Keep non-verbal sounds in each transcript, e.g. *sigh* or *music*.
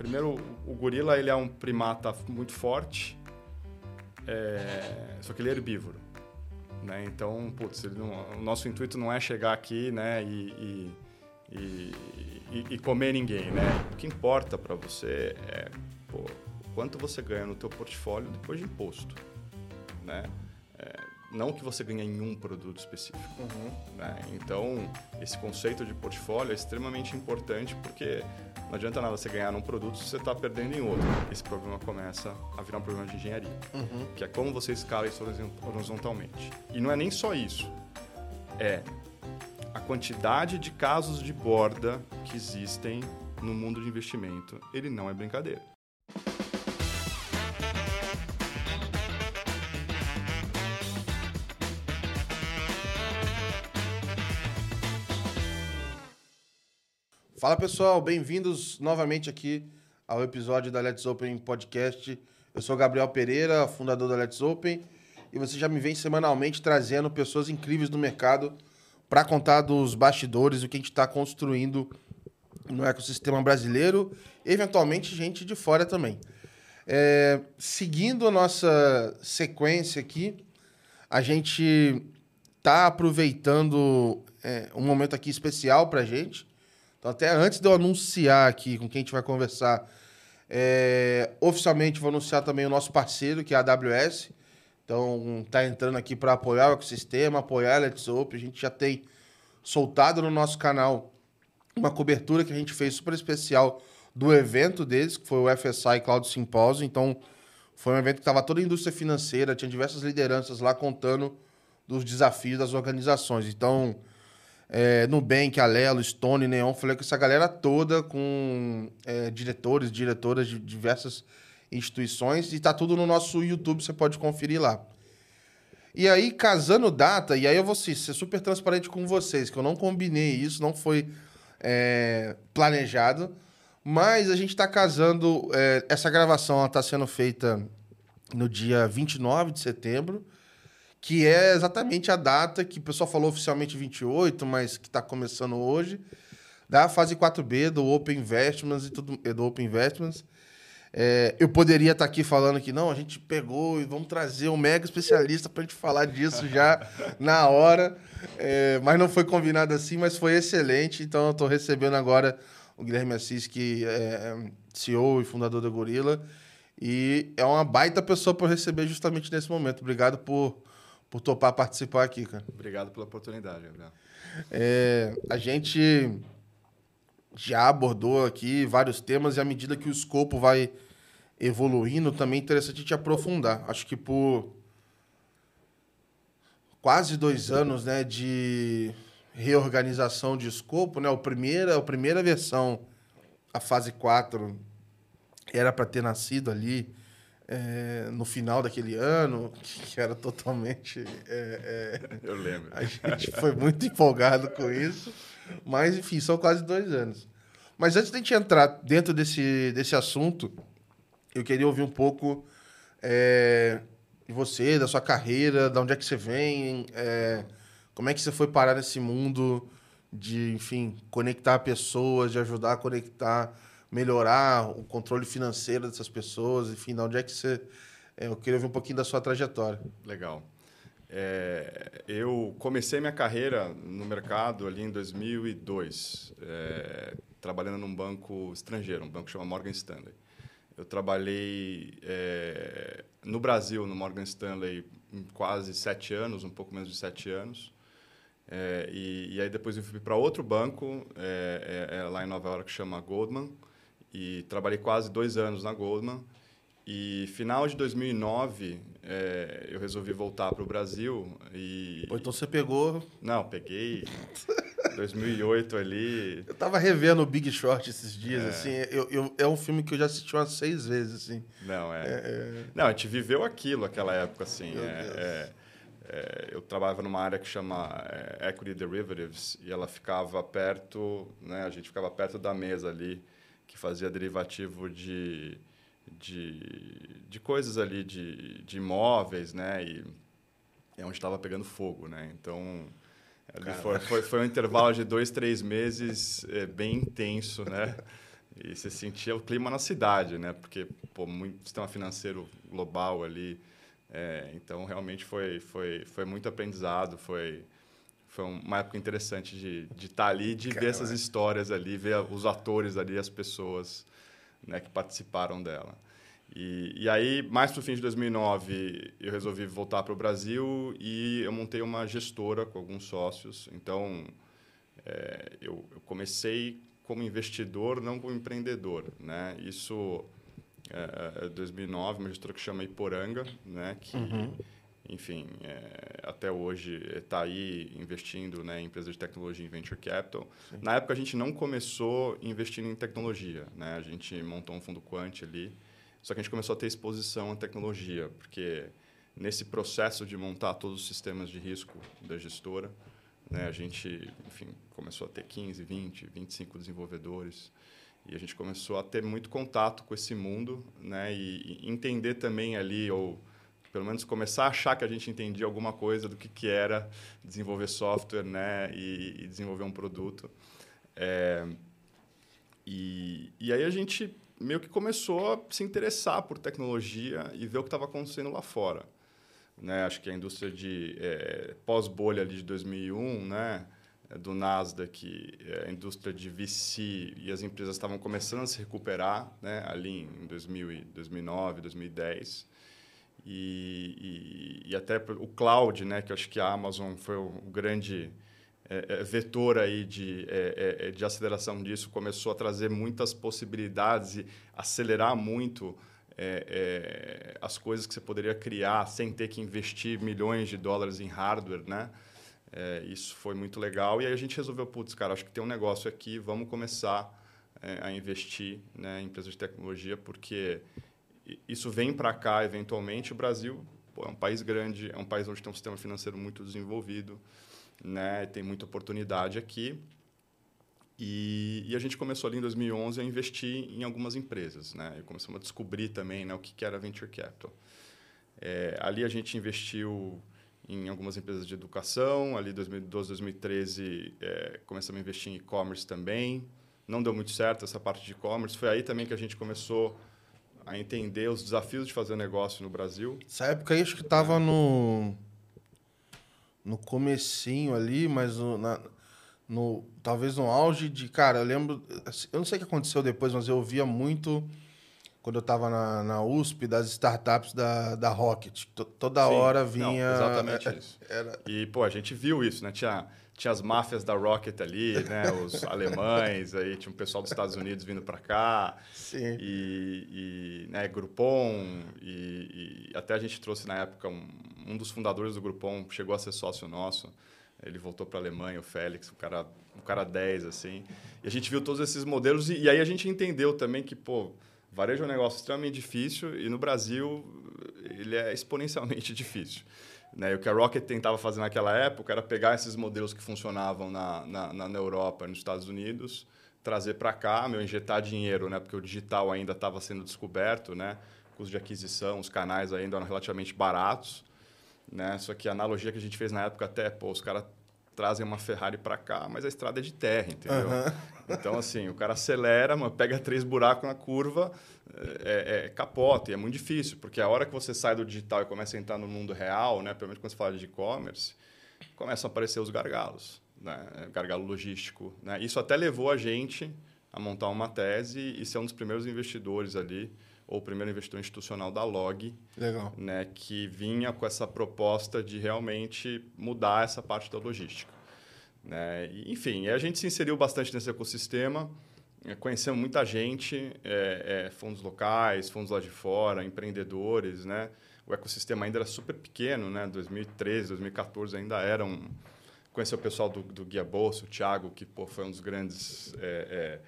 primeiro, o gorila ele é um primata muito forte, é, só que ele é herbívoro. Né? Então, putz, não, o nosso intuito não é chegar aqui né, e, e, e, e comer ninguém. Né? O que importa para você é pô, quanto você ganha no teu portfólio depois de imposto. Né? Não que você ganhe em um produto específico. Uhum. Né? Então, esse conceito de portfólio é extremamente importante porque não adianta nada você ganhar num produto se você está perdendo em outro. Esse problema começa a virar um problema de engenharia, uhum. que é como você escala isso horizontalmente. E não é nem só isso, é a quantidade de casos de borda que existem no mundo de investimento. Ele não é brincadeira. Fala pessoal, bem-vindos novamente aqui ao episódio da Let's Open Podcast. Eu sou Gabriel Pereira, fundador da Let's Open, e você já me vem semanalmente trazendo pessoas incríveis do mercado para contar dos bastidores, o que a gente está construindo no ecossistema brasileiro, e eventualmente gente de fora também. É, seguindo a nossa sequência aqui, a gente está aproveitando é, um momento aqui especial para a gente então, até antes de eu anunciar aqui com quem a gente vai conversar, é, oficialmente vou anunciar também o nosso parceiro, que é a AWS. Então, tá entrando aqui para apoiar o ecossistema, apoiar a Let's Open. A gente já tem soltado no nosso canal uma cobertura que a gente fez super especial do evento deles, que foi o FSI Cloud Symposium. Então, foi um evento que estava toda a indústria financeira, tinha diversas lideranças lá contando dos desafios das organizações. Então, é, Nubank, Alelo, Stone, Neon, falei com essa galera toda, com é, diretores, diretoras de diversas instituições, e tá tudo no nosso YouTube, você pode conferir lá. E aí, casando data, e aí eu vou ser, super transparente com vocês, que eu não combinei isso, não foi é, planejado, mas a gente está casando, é, essa gravação está sendo feita no dia 29 de setembro, que é exatamente a data que o pessoal falou oficialmente 28, mas que está começando hoje, da fase 4B do Open Investments e tudo do Open Investments. É, eu poderia estar tá aqui falando que não, a gente pegou e vamos trazer um mega especialista para a gente falar disso já *laughs* na hora, é, mas não foi combinado assim, mas foi excelente. Então eu estou recebendo agora o Guilherme Assis, que é CEO e fundador da Gorila, e é uma baita pessoa para receber justamente nesse momento. Obrigado por por topar participar aqui, cara. Obrigado pela oportunidade, Gabriel. É, a gente já abordou aqui vários temas e à medida que o escopo vai evoluindo, também é interessante te aprofundar. Acho que por quase dois anos né, de reorganização de escopo, né, a, primeira, a primeira versão, a fase 4, era para ter nascido ali é, no final daquele ano, que era totalmente. É, é, Eu lembro. A gente foi muito empolgado com isso. Mas, enfim, são quase dois anos. Mas antes de a gente entrar dentro desse, desse assunto, eu queria ouvir um pouco é, de você, da sua carreira, de onde é que você vem, é, como é que você foi parar nesse mundo de, enfim, conectar pessoas, de ajudar a conectar melhorar o controle financeiro dessas pessoas, enfim, de onde é que você... É, eu queria ver um pouquinho da sua trajetória. Legal. É, eu comecei minha carreira no mercado ali em 2002, é, trabalhando num banco estrangeiro, um banco que chama Morgan Stanley. Eu trabalhei é, no Brasil, no Morgan Stanley, quase sete anos, um pouco menos de sete anos. É, e, e, aí depois eu fui para outro banco, é, lá em Nova York, que chama Goldman, e trabalhei quase dois anos na Goldman. E final de 2009, é, eu resolvi voltar para o Brasil e... Então você pegou... Não, peguei *laughs* 2008 ali... Eu tava revendo o Big Short esses dias, é. assim, eu, eu, é um filme que eu já assisti umas seis vezes, assim. Não, é... é... é. Não, a gente viveu aquilo, aquela época, assim. É, é, eu trabalhava numa área que chama Equity Derivatives e ela ficava perto, né, a gente ficava perto da mesa ali que fazia derivativo de, de, de coisas ali, de, de imóveis, né? E é onde estava pegando fogo, né? Então, foi, foi, foi, um intervalo de dois, três meses é, bem intenso, né? E você sentia o clima na cidade, né? Porque, pô, muito sistema financeiro global ali. É, então, realmente foi, foi, foi muito aprendizado, foi, foi uma época interessante de estar de tá ali, de Caramba. ver essas histórias ali, ver os atores ali, as pessoas né, que participaram dela. E, e aí, mais para o fim de 2009, eu resolvi voltar para o Brasil e eu montei uma gestora com alguns sócios. Então, é, eu, eu, comecei como investidor, não como empreendedor. Né? Isso é, 2009, é uma gestora que chama Iporanga, né? que, uhum. Enfim, é, até hoje está aí investindo né, em empresas de tecnologia e venture capital. Sim. Na época, a gente não começou investindo em tecnologia. Né? A gente montou um fundo quant ali, só que a gente começou a ter exposição à tecnologia, porque nesse processo de montar todos os sistemas de risco da gestora, né, a gente, enfim, começou a ter 15, 20, 25 desenvolvedores e a gente começou a ter muito contato com esse mundo, né, e, e entender também ali ou pelo menos começar a achar que a gente entendia alguma coisa do que, que era desenvolver software né, e, e desenvolver um produto. É, e, e aí a gente meio que começou a se interessar por tecnologia e ver o que estava acontecendo lá fora. Né? Acho que a indústria de é, pós-bolha de 2001, né? do Nasdaq, é, a indústria de VC e as empresas estavam começando a se recuperar né? ali em 2000, 2009, 2010. E, e, e até o cloud, né? que acho que a Amazon foi o grande é, é, vetor aí de, é, é, é, de aceleração disso começou a trazer muitas possibilidades e acelerar muito é, as coisas que você poderia criar sem ter que investir milhões de dólares em hardware, né? isso foi muito legal e aí a gente resolveu, putz, cara, acho que tem um negócio aqui, vamos começar a investir né, em empresas de tecnologia porque isso vem para cá eventualmente. O Brasil pô, é um país grande, é um país onde tem um sistema financeiro muito desenvolvido né? Tem muita oportunidade aqui. E, e, a gente começou ali em 2011 a investir em algumas empresas, né? E começamos a descobrir também né, o que, que era venture capital. É, ali a gente investiu em algumas empresas de educação. Ali 2012, 2013 é, começamos a investir em e-commerce também. Não deu muito certo essa parte de e-commerce. Foi aí também que a gente começou a entender os desafios de fazer negócio no Brasil. Essa época aí acho que estava no no comecinho ali, mas no, na, no, talvez no auge de... Cara, eu lembro... Assim, eu não sei o que aconteceu depois, mas eu ouvia muito quando eu estava na, na USP, das startups da, da Rocket. Toda Sim, hora vinha... Não, exatamente é, isso. *laughs* Era... E, pô, a gente viu isso, né? Tinha, tinha as máfias da Rocket ali, né? Os *laughs* alemães, aí tinha um pessoal dos Estados Unidos vindo para cá. Sim. E, e né, Groupon. E, e, até a gente trouxe na época um, um dos fundadores do Groupon, chegou a ser sócio nosso. Ele voltou para a Alemanha, o Félix, um cara, um cara 10, assim. E a gente viu todos esses modelos e, e aí a gente entendeu também que, pô, Varejo é um negócio extremamente difícil e no Brasil ele é exponencialmente *laughs* difícil. Né? E o que a Rocket tentava fazer naquela época era pegar esses modelos que funcionavam na, na, na Europa e nos Estados Unidos, trazer para cá, meu, injetar dinheiro, né? porque o digital ainda estava sendo descoberto, né? custo de aquisição, os canais ainda eram relativamente baratos. Né? Só que a analogia que a gente fez na época até, pô, os caras trazem uma Ferrari para cá, mas a estrada é de terra, entendeu? Uhum. Então, assim, o cara acelera, mano, pega três buracos na curva, é, é, capota, e é muito difícil, porque a hora que você sai do digital e começa a entrar no mundo real, né, pelo menos quando você fala de e-commerce, começam a aparecer os gargalos, né, gargalo logístico. Né? Isso até levou a gente a montar uma tese e ser um dos primeiros investidores ali, ou o primeiro investidor institucional da Log, Legal. Né, que vinha com essa proposta de realmente mudar essa parte da logística. Né? E, enfim, a gente se inseriu bastante nesse ecossistema, é, conhecemos muita gente, é, é, fundos locais, fundos lá de fora, empreendedores, né? O ecossistema ainda era super pequeno, né? 2013, 2014 ainda era um... Conheci o pessoal do, do Guia Bolsa, o Thiago, que pô, foi um dos grandes... É,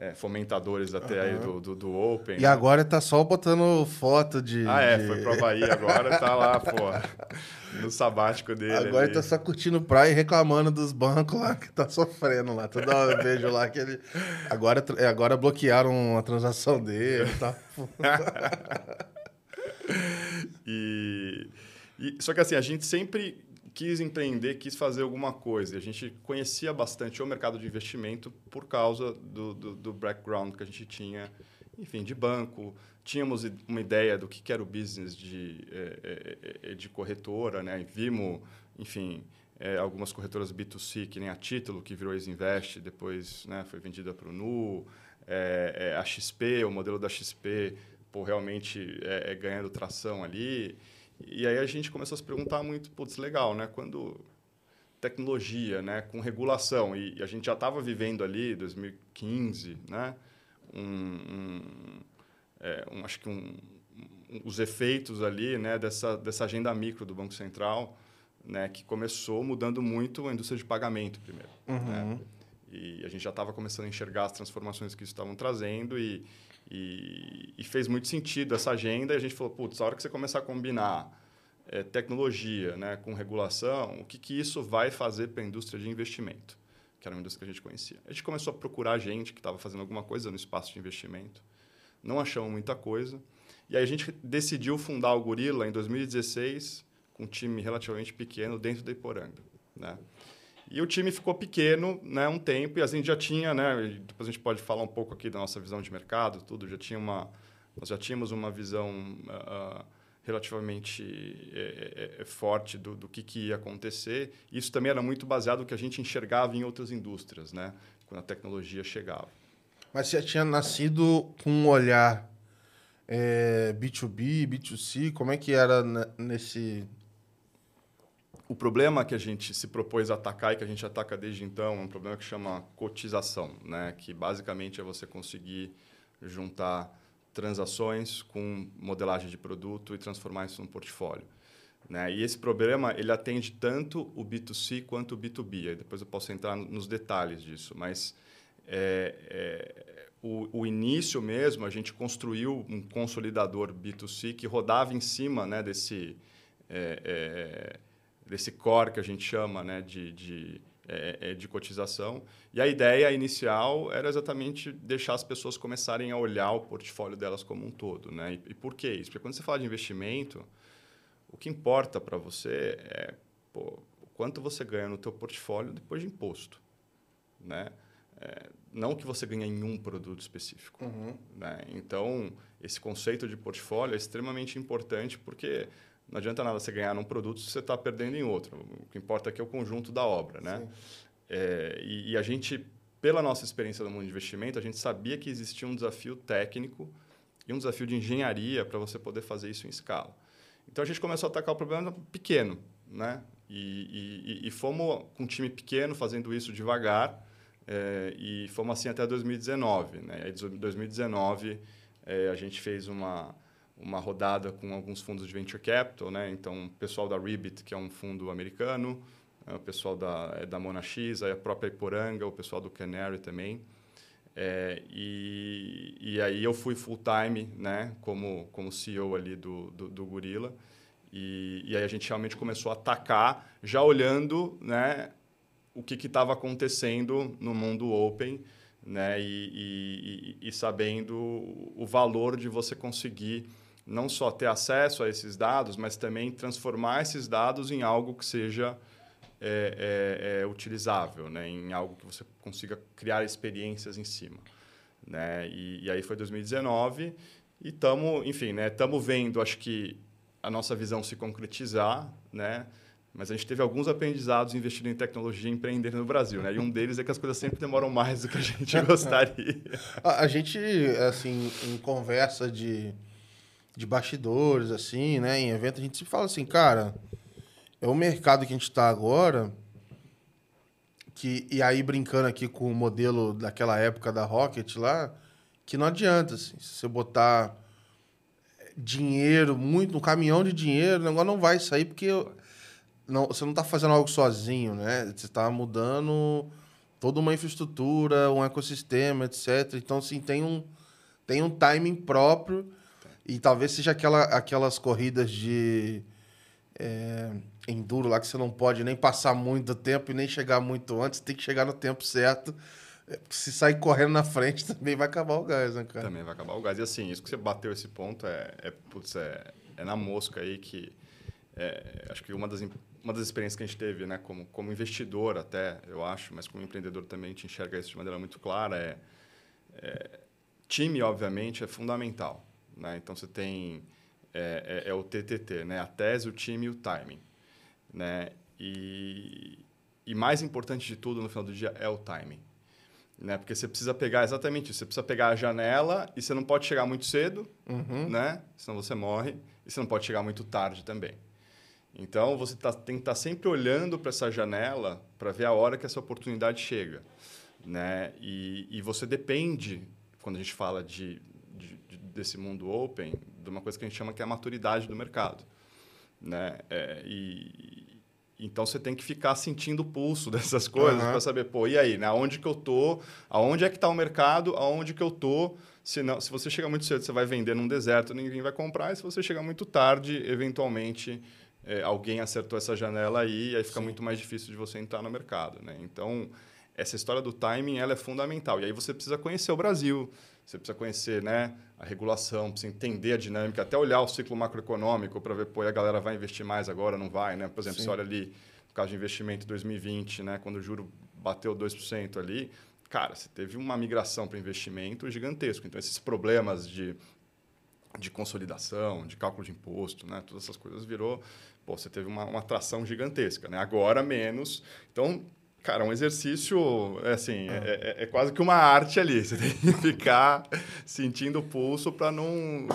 é fomentadores até uhum. aí do, do, do, Open. E né? agora tá só botando foto de. Ah, é, de... foi pro Havaí agora, tá lá, pô, no sabático dele. Agora ali. tá só curtindo praia e reclamando dos bancos lá, que tá sofrendo lá. Toda hora eu vejo lá que ele. Agora, é, agora bloquearam a transação dele, tá? *laughs* e, e. Só que assim, a gente sempre quis empreender, quis fazer alguma coisa. E a gente conhecia bastante o mercado de investimento por causa do, do, do background que a gente tinha, enfim, de banco. Tínhamos uma ideia do que era o business de, é, de corretora, né? Vimos, enfim, é, algumas corretoras B2C, que nem a Título, que virou Ex-Invest, depois né, foi vendida para o Nu, é, é, a XP, o modelo da XP, pô, realmente é, é, ganhando tração ali. E aí a gente começou a se perguntar muito, putz, legal, né? Quando tecnologia, né, com regulação, e, e a gente já estava vivendo ali, 2015, né, um, um, é, um acho que um, os efeitos ali, né, dessa, dessa agenda micro do Banco Central, né, que começou mudando muito a indústria de pagamento primeiro. Né? Uhum. Né? E a gente já estava começando a enxergar as transformações que isso estavam trazendo e, e, e, fez muito sentido essa agenda. E a gente falou, putz, a hora que você começar a combinar é, tecnologia né, com regulação, o que, que isso vai fazer para a indústria de investimento? Que era uma indústria que a gente conhecia. A gente começou a procurar gente que estava fazendo alguma coisa no espaço de investimento. Não achamos muita coisa. E aí a gente decidiu fundar o Gorila em 2016 um time relativamente pequeno dentro da Iporanga, né? E o time ficou pequeno, né, um tempo e a gente já tinha, né, depois a gente pode falar um pouco aqui da nossa visão de mercado, tudo, já tinha uma nós já tínhamos uma visão uh, relativamente é, é, forte do, do que, que ia acontecer. Isso também era muito baseado no que a gente enxergava em outras indústrias, né, quando a tecnologia chegava. Mas você tinha nascido com um olhar é, B2B, B2C, como é que era nesse o problema que a gente se propôs a atacar e que a gente ataca desde então é um problema que chama cotização, né? que basicamente é você conseguir juntar transações com modelagem de produto e transformar isso num portfólio. Né? E esse problema ele atende tanto o B2C quanto o B2B. Aí depois eu posso entrar nos detalhes disso, mas é, é, o, o, início mesmo a gente construiu um consolidador B2C que rodava em cima né, desse é, é desse core que a gente chama né, de, de, é, é, de cotização. E a ideia inicial era exatamente deixar as pessoas começarem a olhar o portfólio delas como um todo. Né? E, e por que isso? Porque quando você fala de investimento, o que importa para você é pô, quanto você ganha no teu portfólio depois de imposto. Né? É, não que você ganhe em um produto específico. Uhum. Né? Então, esse conceito de portfólio é extremamente importante porque não adianta nada você ganhar num produto se você está perdendo em outro. O que importa aqui é o conjunto da obra, né? É, e, e, a gente, pela nossa experiência no mundo de investimento, a gente sabia que existia um desafio técnico e um desafio de engenharia para você poder fazer isso em escala. Então a gente começou a atacar o problema pequeno, né? E, e, e fomos com um time pequeno fazendo isso devagar é, e fomos assim até 2019, né? Em 2019 é, a gente fez uma uma rodada com alguns fundos de venture capital, né? Então, o pessoal da Ribbit, que é um fundo americano, é, o pessoal da, é da Monax, a própria Iporanga, o pessoal do Canary também. É, e, e aí eu fui full time, né? Como como CEO ali do do, do Gorila. E, e aí a gente realmente começou a atacar, já olhando, né? O que estava acontecendo no mundo open, né? E, e, e sabendo o valor de você conseguir não só ter acesso a esses dados, mas também transformar esses dados em algo que seja é, é, é, utilizável, né? em algo que você consiga criar experiências em cima. Né? E, e aí foi 2019 e estamos, enfim, né? Estamos vendo, acho que a nossa visão se concretizar, né? Mas a gente teve alguns aprendizados investindo em tecnologia e empreendendo no Brasil, né? E um deles é que as coisas sempre demoram mais do que a gente *laughs* gostaria. a, a gente, assim, em conversa de de bastidores, assim, né? Em evento, a gente se fala assim, cara, é o mercado que a gente está agora. Que, e aí, brincando aqui com o modelo daquela época da Rocket lá, que não adianta, assim, se você botar dinheiro, muito, um caminhão de dinheiro, o negócio não vai sair porque não, você não está fazendo algo sozinho, né? Você está mudando toda uma infraestrutura, um ecossistema, etc. Então, assim, tem um, tem um timing próprio e talvez seja aquela, aquelas corridas de é, enduro lá que você não pode nem passar muito tempo e nem chegar muito antes, tem que chegar no tempo certo. É, se sair correndo na frente, *laughs* também vai acabar o gás, né, cara? Também vai acabar o gás. E assim, isso que você bateu esse ponto é, é, putz, é, é na mosca aí que. É, acho que uma das uma das experiências que a gente teve, né, como, como investidor até, eu acho, mas como empreendedor também a gente enxerga isso de maneira muito clara, é, é time, obviamente, é fundamental. Né? Então, você tem é, é, é, o TTT, né? a tese, o time e o timing. Né? E, e mais importante de tudo, no final do dia, é o timing. Né? Porque você precisa pegar exatamente isso. Você precisa pegar a janela e você não pode chegar muito cedo, uhum. né? senão você morre. E você não pode chegar muito tarde também. Então, você tá, tem que estar tá sempre olhando para essa janela para ver a hora que essa oportunidade chega. Né? E, e você depende, quando a gente fala de, desse mundo open, de uma coisa que a gente chama que é a maturidade do mercado. Né? É, e, então você tem que ficar sentindo o pulso *laughs* dessas coisas uhum. para saber, pô, e aí, né? Aonde que eu tô? Aonde é que está o mercado? Aonde que eu tô? Se, não, se você chegar muito cedo, você vai vender num deserto, ninguém vai comprar. E se você chegar muito tarde, eventualmente é, alguém acertou essa janela aí, e aí fica Sim. muito mais difícil de você entrar no mercado, né? Então essa história do timing ela é fundamental. E aí você precisa conhecer o Brasil, você precisa conhecer né, a regulação, precisa entender a dinâmica, até olhar o ciclo macroeconômico para ver, pô, a galera vai investir mais agora, não vai, né? Por exemplo, Sim. você olha ali, no caso de investimento 2020, né, quando o juro bateu 2% ali, cara, você teve uma migração para investimento gigantesco. Então, esses problemas de, de consolidação, de cálculo de imposto, né, todas essas coisas virou, pô, você teve uma, uma atração gigantesca, né? Agora menos. Então, Cara, um exercício, é assim, ah. é, é, é, quase que uma arte ali. Você tem que *laughs* ficar sentindo o pulso para não,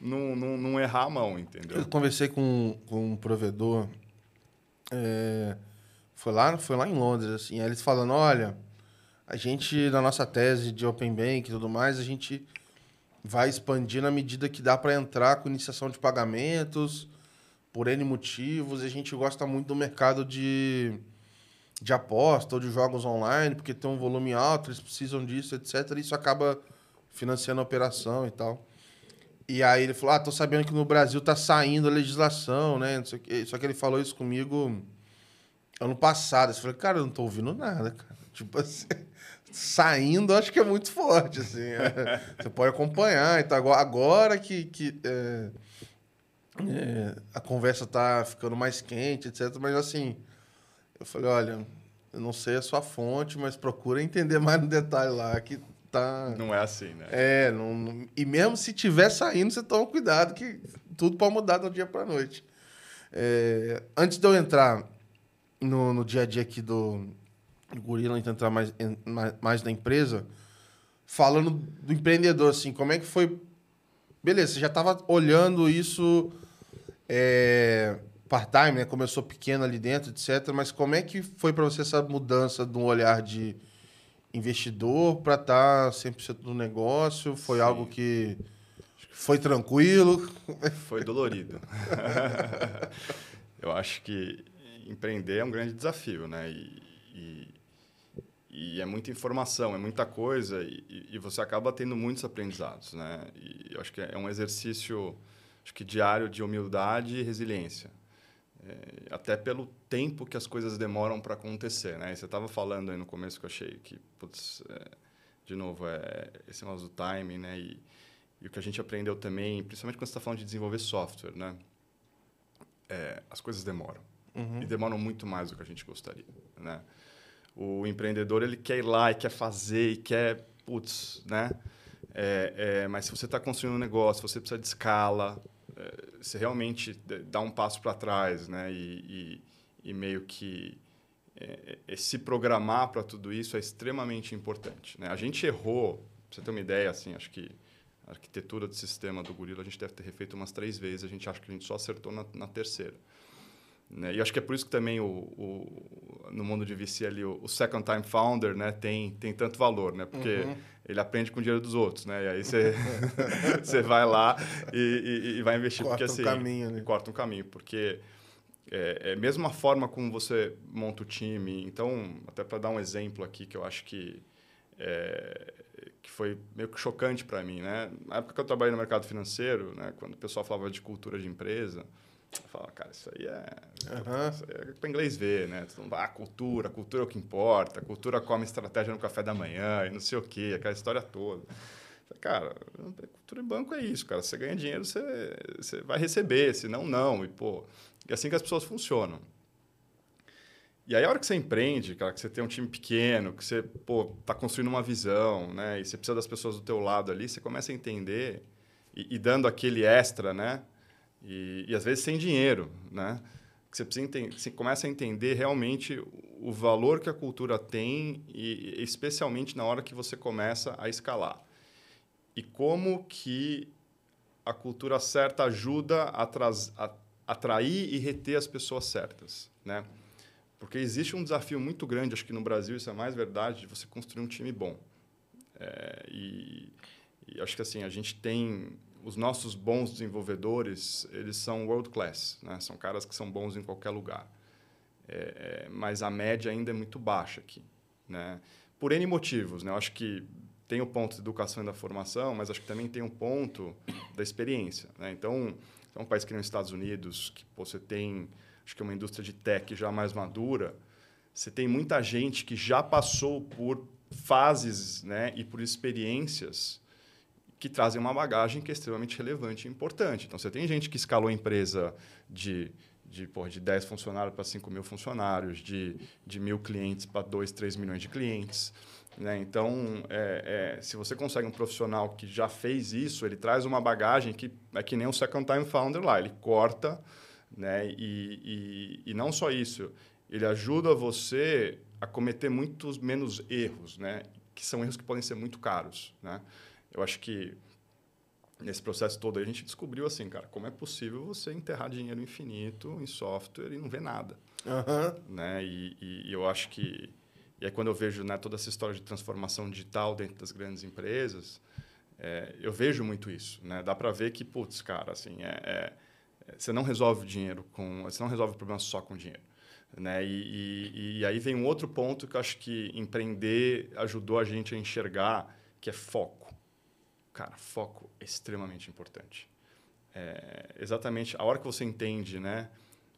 não, não, não, errar a mão, entendeu? Eu conversei com, com um provedor, é, foi, lá, foi lá em Londres, assim, eles falando, olha, a gente, na nossa tese de Open Bank e tudo mais, a gente vai expandir na medida que dá para entrar com iniciação de pagamentos, por N motivos, e a gente gosta muito do mercado de de aposta ou de jogos online, porque tem um volume alto, eles precisam disso, etc. E isso acaba financiando a operação e tal. E aí ele falou: Ah, tô sabendo que no Brasil tá saindo a legislação, né? Só que ele falou isso comigo ano passado. Eu falei, cara, eu não tô ouvindo nada, cara. *laughs* Tipo assim, saindo, acho que é muito forte, assim. É, *laughs* você pode acompanhar. Então, agora, que, que é, é, a conversa tá ficando mais quente, etc. Mas assim eu falei, olha, eu não sei a sua fonte, mas procura entender mais no detalhe lá, que tá... Não é assim, né? É, não, não... e mesmo se tiver saindo, você toma cuidado, que tudo pode mudar do dia para noite. É... Antes de eu entrar no, no dia a dia aqui do, do Gorila, entrar mais, mais, mais na empresa, falando do empreendedor, assim, como é que foi... Beleza, você já estava olhando isso... É part-time, né? Começou pequeno ali dentro, etc. Mas como é que foi para você essa mudança de um olhar de investidor para estar tá 100% no negócio? Foi Sim. algo que foi tranquilo? *laughs* Foi dolorido. Eu acho que empreender é um grande desafio, né? E, e, e é muita informação, é muita coisa e, e, você acaba tendo muitos aprendizados, né? E eu acho que é um exercício acho que diário de humildade e resiliência. É, até pelo tempo que as coisas demoram para acontecer, né? você estava falando aí no começo que eu achei que, putz, é, de novo, é esse negócio do timing, né? E, e o que a gente aprendeu também, principalmente quando você está falando de desenvolver software, né? É, as coisas demoram. Uhum. E demoram muito mais do que a gente gostaria, né? O empreendedor, ele quer ir lá e quer fazer e quer, putz, né? É, é, mas se você está construindo um negócio, você precisa de escala, você realmente dá um passo para trás, né? E, e, e meio que é, é, se programar para tudo isso é extremamente importante. Né? A gente errou, pra você ter uma ideia, assim, acho que a arquitetura do sistema do Gorila a gente deve ter refeito umas três vezes, a gente acha que a gente só acertou na, na terceira. Né? E acho que é por isso que também o, o no mundo de VC ali, o, o, second time founder né, tem, tem tanto valor, né? porque uhum. ele aprende com o dinheiro dos outros. Né? E aí você, *laughs* você vai lá e, e, e vai investir. Corta porque, assim, um caminho. Né? Corta um caminho, porque é, é mesmo a forma como você monta o time. Então, até para dar um exemplo aqui que eu acho que, é, que foi meio que chocante para mim. Né? Na época que eu trabalhei no mercado financeiro, né, quando o pessoal falava de cultura de empresa, Fala, cara, isso aí é. Uhum. Isso aí é para inglês ver, né? Ah, cultura, cultura é o que importa, cultura come estratégia no café da manhã e não sei o quê, aquela história toda. Cara, cultura em banco é isso, cara. Você ganha dinheiro, você, você vai receber, senão não. E, pô, é assim que as pessoas funcionam. E aí, a hora que você empreende, cara, que você tem um time pequeno, que você, pô, tá construindo uma visão, né? E você precisa das pessoas do teu lado ali, você começa a entender e, e dando aquele extra, né? E, e, às vezes sem dinheiro, né? Você, precisa entender, você começa a entender realmente o valor que a cultura tem e especialmente na hora que você começa a escalar. E como que a cultura certa ajuda a, a atrair e reter as pessoas certas, né? Porque existe um desafio muito grande, acho que no Brasil isso é mais verdade, de você construir um time bom. É, e, e, acho que assim, a gente tem... Os nossos bons desenvolvedores, eles são world class, né? São caras que são bons em qualquer lugar. É, é, mas a média ainda é muito baixa aqui, né? Por N motivos, né? Eu acho que tem o ponto da educação e da formação, mas acho que também tem um ponto da experiência, né? Então, é um país que nem os Estados Unidos, que você tem acho que é uma indústria de tech já mais madura, você tem muita gente que já passou por fases né, e por experiências que trazem uma bagagem que é extremamente relevante e importante. Então, você tem gente que escalou empresa de, de, porra, de 10 funcionários para 5 mil funcionários, de, de mil clientes para 2, 3 milhões de clientes. Né? Então, é, é, se você consegue um profissional que já fez isso, ele traz uma bagagem que é que nem um second time founder lá. Ele corta né? E, e, e não só isso, ele ajuda você a cometer muitos menos erros, né? que são erros que podem ser muito caros. Né? Eu acho que nesse processo todo a gente descobriu assim, cara, como é possível você enterrar dinheiro infinito em software e não ver nada. Uhum. Né? E, e, e, eu acho que... E aí quando eu vejo né, toda essa história de transformação digital dentro das grandes empresas, é, eu vejo muito isso. Né? Dá para ver que, putz, cara, assim, é, é você não resolve o dinheiro com, você não resolve o problema só com dinheiro, né? E, e, e, aí vem um outro ponto que eu acho que empreender ajudou a gente a enxergar, que é foco. Cara, foco é extremamente importante. É, exatamente a hora que você entende, né?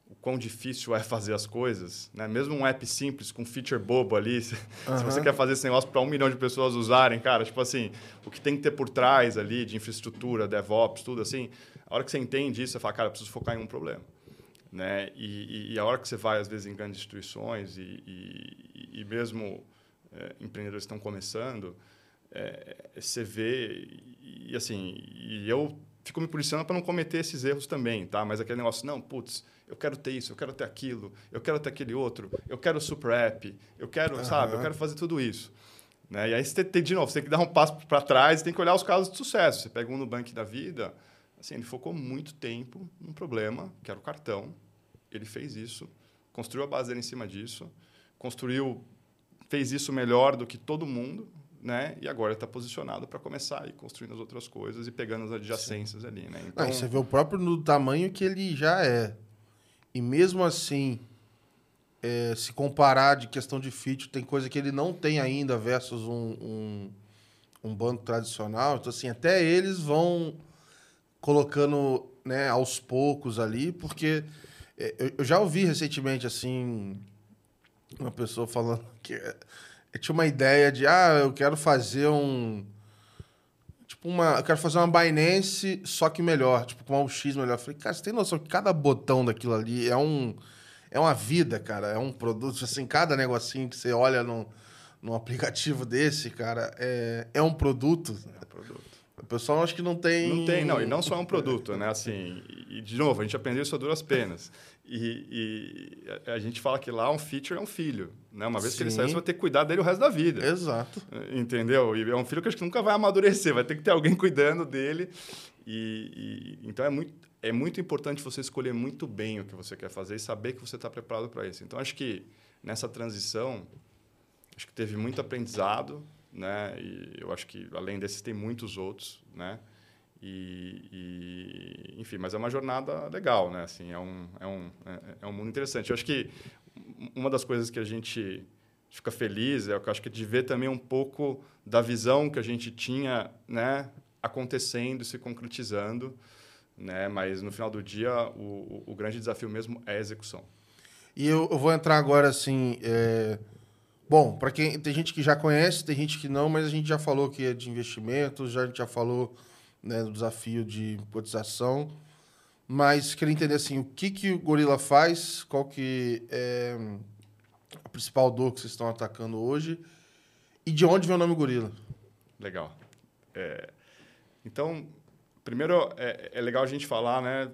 o quão difícil é fazer as coisas, né? Mesmo um app simples com feature bobo ali, *laughs* se, uhum. se você quer fazer esse negócio para um milhão de pessoas usarem, cara, tipo assim, o que tem que ter por trás ali de infraestrutura, DevOps, tudo assim, a hora que você entende isso, você fala, cara, eu preciso focar em um problema, né? E, e, e a hora que você vai às vezes em grandes instituições e, e, mesmo é, empreendedores estão começando, é, você vê e assim, e eu fico me policiando para não cometer esses erros também, tá? Mas aquele negócio, não, putz, eu quero ter isso, eu quero ter aquilo, eu quero ter aquele outro, eu quero super app, eu quero, uhum. sabe, eu quero fazer tudo isso. Né? E aí você tem, de novo, você tem que dar um passo para trás e tem que olhar os casos de sucesso. Você pega um no banco da vida, assim, ele focou muito tempo num problema, que era o cartão. Ele fez isso, construiu a base dele em cima disso, construiu, fez isso melhor do que todo mundo, né? E agora está posicionado para começar a ir construindo as outras coisas e pegando as adjacências Sim. ali, né? Então, você vê o próprio no tamanho que ele já é. E mesmo assim, é, se comparar de questão de feature, tem coisa que ele não tem ainda versus um, um, um banco tradicional. Então, assim, até eles vão colocando né, aos poucos ali, porque é, eu já ouvi recentemente, assim, uma pessoa falando *laughs* que é, tinha uma ideia de, ah, eu quero fazer um tipo uma. Eu quero fazer uma Binance, só que melhor, tipo, com um X melhor. Eu falei, cara, você tem noção que cada botão daquilo ali é um. É uma vida, cara. É um produto. Assim, cada negocinho que você olha no, no aplicativo desse, cara, é, é um produto. É um produto. O pessoal acho que não tem. Não tem, não. E não só é um produto, né? Assim, e, de novo, a gente aprendeu isso a duras penas. E, e, a gente fala que lá um feature é um filho. Né? Uma vez Sim. que ele sair, você vai ter que cuidar dele o resto da vida. Exato. Entendeu? E é um filho que acho que nunca vai amadurecer, vai ter que ter alguém *laughs* cuidando dele. E, e, então é muito, é muito importante você escolher muito bem o que você quer fazer e saber que você está preparado para isso. Então acho que nessa transição, acho que teve muito aprendizado, né? E eu acho que além desses tem muitos outros, né? E, e, enfim, mas é uma jornada legal, né? Assim, é um, é um, é, é um mundo interessante. Eu acho que uma das coisas que a gente fica feliz é eu acho que de ver também um pouco da visão que a gente tinha, né, acontecendo se concretizando, né? Mas no final do dia o, o grande desafio mesmo é a execução. E eu, eu vou entrar agora assim, é... bom, para quem tem gente que já conhece, tem gente que não, mas a gente já falou que é de investimentos, já a gente já falou né, do desafio de cotização. Mas queria entender assim, o que, que o Gorila faz, qual que é a principal dor que vocês estão atacando hoje e de onde vem o nome Gorila. Legal. É, então, primeiro é, é, legal a gente falar, né,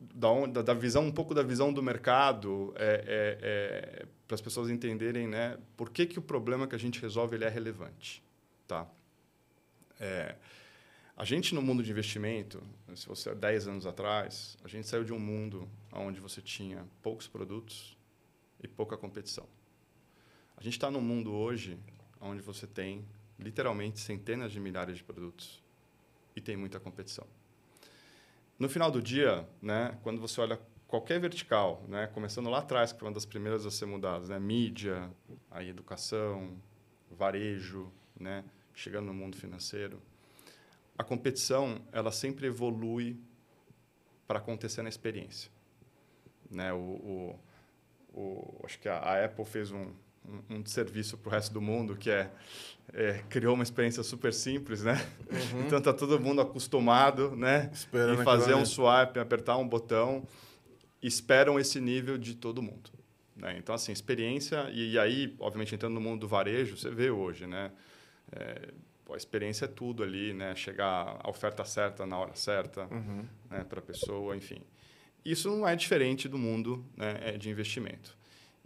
da, da, visão um pouco da visão do mercado é, é, é para as pessoas entenderem, né, por que, que o problema que a gente resolve ele é relevante, tá? É, a gente no mundo de investimento, se você há 10 anos atrás, a gente saiu de um mundo onde você tinha poucos produtos e pouca competição. A gente está num mundo hoje onde você tem literalmente centenas de milhares de produtos e tem muita competição. No final do dia, né, quando você olha qualquer vertical, né, começando lá atrás, que foi uma das primeiras a ser mudadas, né, mídia, a educação, varejo, né, chegando no mundo financeiro, a competição ela sempre evolui para acontecer na experiência. Né? O, o, o acho que a, a, Apple fez um, um, um serviço para o resto do mundo que é, é, criou uma experiência super simples, né? Uhum. *laughs* Então está todo mundo acostumado, né? Esperando em fazer um swipe, apertar um botão, esperam esse nível de todo mundo. Né? Então assim, experiência e, e, aí, obviamente, entrando no mundo do varejo, você vê hoje, né? É, a experiência é tudo ali, né? Chegar a oferta certa na hora certa, uhum. né? Para a pessoa, enfim. Isso não é diferente do mundo né? É de investimento.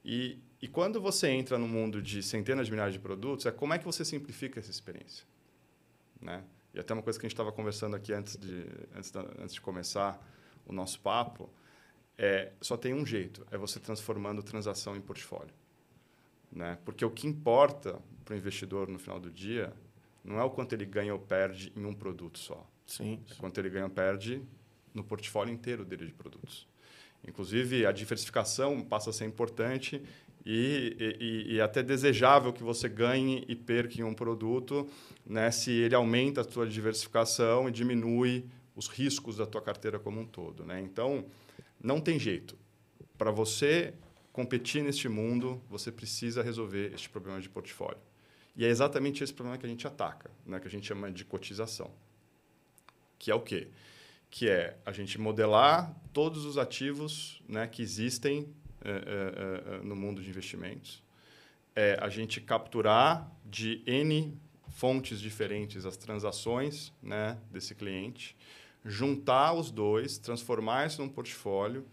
E, e quando você entra no mundo de centenas de milhares de produtos, é como é que você simplifica essa experiência, né? E até uma coisa que a gente estava conversando aqui antes de antes, da, antes de começar o nosso papo é só tem um jeito, é você transformando transação em portfólio, né? Porque o que importa para o investidor no final do dia não é o quanto ele ganha ou perde em um produto só. Sim. É quanto ele ganha ou perde no portfólio inteiro dele de produtos. Inclusive, a diversificação passa a ser importante e, e, e, até desejável que você ganhe e perca em um produto, né, se ele aumenta a sua diversificação e diminui os riscos da tua carteira como um todo. Né? Então, não tem jeito. Para você competir neste mundo, você precisa resolver este problema de portfólio. E é exatamente esse problema que a gente ataca, né? que a gente chama de cotização. Que é o quê? Que é a gente modelar todos os ativos né, que existem é, é, no mundo de investimentos. É a gente capturar de N fontes diferentes as transações né, desse cliente, juntar os dois, transformar isso num portfólio,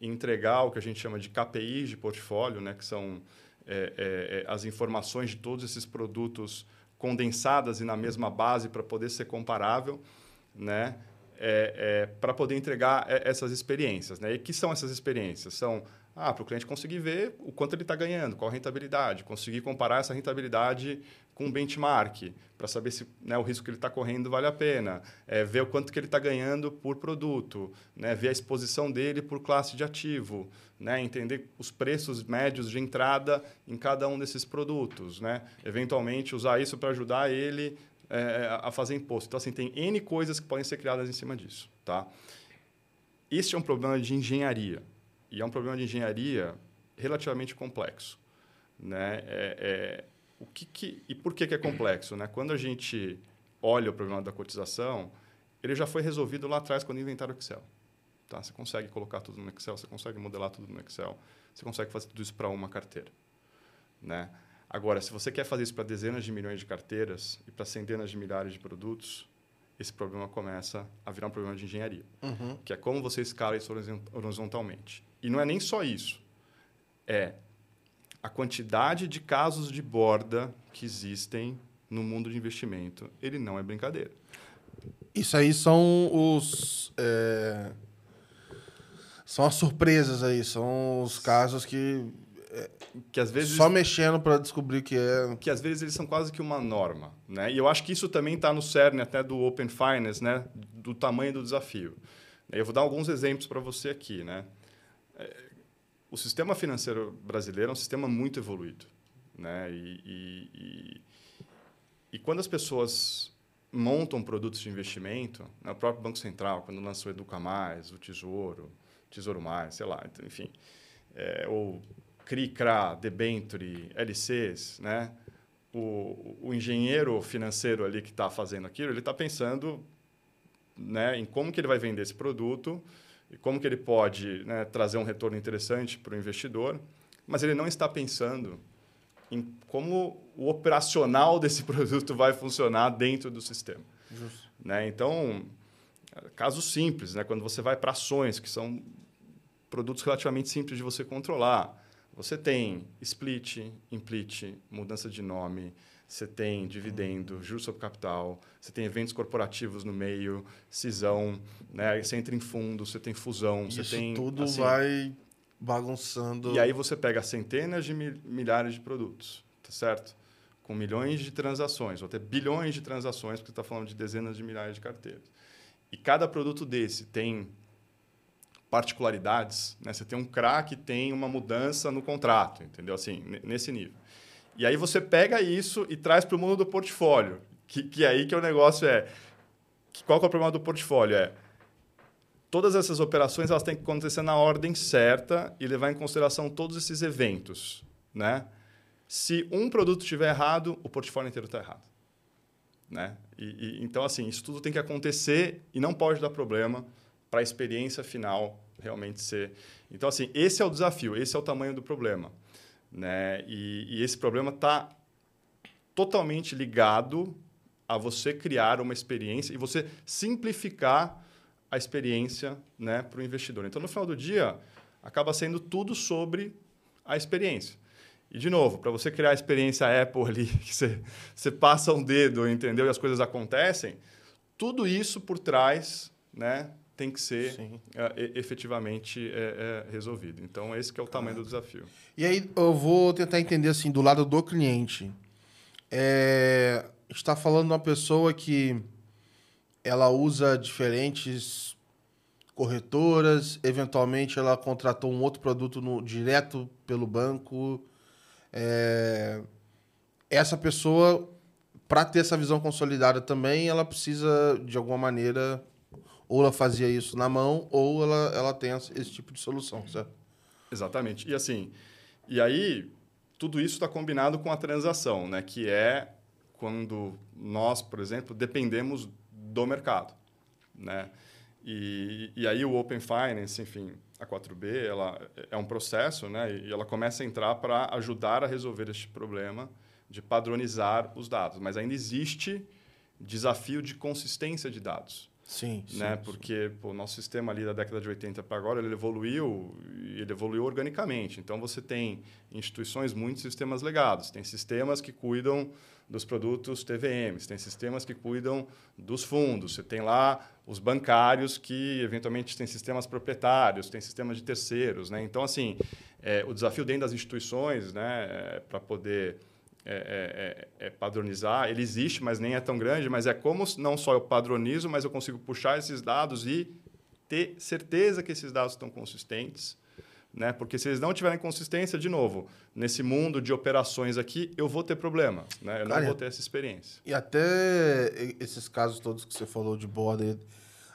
entregar o que a gente chama de KPIs de portfólio, né, que são é, é, é, as informações de todos esses produtos condensadas e na mesma base para poder ser comparável, né? É, para poder entregar essas experiências. Né? E que são essas experiências? São ah, para o cliente conseguir ver o quanto ele está ganhando, qual a rentabilidade, conseguir comparar essa rentabilidade com um benchmark, para saber se né, o risco que ele está correndo vale a pena, é, ver o quanto que ele está ganhando por produto, né, ver a exposição dele por classe de ativo, né, entender os preços médios de entrada em cada um desses produtos, né, eventualmente usar isso para ajudar ele é, a fazer imposto. Então, assim, tem N coisas que podem ser criadas em cima disso. Tá? Este é um problema de engenharia. E é um problema de engenharia relativamente complexo. Né? É, é, o que, que e por que, que é complexo? Né? Quando a gente olha o problema da cotização, ele já foi resolvido lá atrás quando inventaram o Excel. Tá? Você consegue colocar tudo no Excel, você consegue modelar tudo no Excel, você consegue fazer tudo isso para uma carteira. Né? Agora, se você quer fazer isso para dezenas de milhões de carteiras e para centenas de milhares de produtos, esse problema começa a virar um problema de engenharia, uhum. que é como você escala isso horizontalmente. E não é nem só isso. É a quantidade de casos de borda que existem no mundo de investimento. Ele não é brincadeira. Isso aí são os. É... São as surpresas aí, são os casos que. É... que às vezes só mexendo para descobrir que é que às vezes eles são quase que uma norma né e eu acho que isso também está no cerne até do Open Finance né do tamanho do desafio eu vou dar alguns exemplos para você aqui né o sistema financeiro brasileiro é um sistema muito evoluído. Né? E, e, e, e quando as pessoas montam produtos de investimento, né? o próprio Banco Central, quando lançou Educa Mais, o Tesouro, Tesouro Mais, sei lá, então, enfim, é, ou CRI, CRA, Debenture, LCs, né? O, o engenheiro financeiro ali que está fazendo aquilo, ele está pensando né, em como que ele vai vender esse produto, e como que ele pode né, trazer um retorno interessante para o investidor, mas ele não está pensando em como o operacional desse *laughs* produto vai funcionar dentro do sistema. Justo. Né? Então, casos simples, né? quando você vai para ações, que são produtos relativamente simples de você controlar. Você tem split, implit, mudança de nome, você tem dividendo, juros sobre capital, você tem eventos corporativos no meio, cisão, né? você entra em fundo, você tem fusão, Isso você tem... tudo assim, vai bagunçando. E aí você pega centenas de milhares de produtos, tá certo? Com milhões de transações, ou até bilhões de transações, porque você está falando de dezenas de milhares de carteiras. E cada produto desse tem particularidades, né? Você tem um CRA que tem uma mudança no contrato, entendeu? Assim, nesse nível. E aí você pega isso e traz para o mundo do portfólio, que, que aí que o negócio é... Que, qual que é o problema do portfólio? É todas essas operações elas têm que acontecer na ordem certa e levar em consideração todos esses eventos, né? Se um produto estiver errado, o portfólio inteiro está errado, né? E, e, então assim isso tudo tem que acontecer e não pode dar problema para a experiência final realmente ser. Então, assim, esse é o desafio, esse é o tamanho do problema. Né? E, e esse problema está totalmente ligado a você criar uma experiência e você simplificar a experiência né, para o investidor. Então, no final do dia, acaba sendo tudo sobre a experiência. E, de novo, para você criar a experiência Apple ali, *laughs* que você, você passa um dedo, entendeu? E as coisas acontecem, tudo isso por trás né, tem que ser é, efetivamente é, é, resolvido. Então, esse é o tamanho do desafio. E aí, eu vou tentar entender assim, do lado do cliente. É, está falando de uma pessoa que ela usa diferentes corretoras, eventualmente ela contratou um outro produto no, direto pelo banco. É, essa pessoa, para ter essa visão consolidada também, ela precisa, de alguma maneira, ou ela fazia isso na mão, ou ela, ela tem esse tipo de solução, certo? Exatamente. E assim, e aí tudo isso está combinado com a transação, né? Que é quando nós, por exemplo, dependemos do mercado, né? E, e aí o Open Finance, enfim, a 4B, ela é um processo, né? E ela começa a entrar para ajudar a resolver este problema de padronizar os dados. Mas ainda existe desafio de consistência de dados. Sim, né? Sim, Porque o nosso sistema ali da década de 80 para agora, ele evoluiu ele evoluiu organicamente. Então você tem instituições, muitos sistemas legados. Tem sistemas que cuidam dos produtos TVMs, tem sistemas que cuidam dos fundos. Você tem lá os bancários que eventualmente têm sistemas proprietários, tem sistemas de terceiros, né? Então assim, é, o desafio dentro das instituições, né, é, para poder é, é, é, é, padronizar, ele existe, mas nem é tão grande, mas é como não só eu padronizo, mas eu consigo puxar esses dados e ter certeza que esses dados estão consistentes, né? Porque se eles não tiverem consistência, de novo, nesse mundo de operações aqui, eu vou ter problema, né? Eu Cara, não vou ter essa experiência. E até esses casos todos que você falou de border,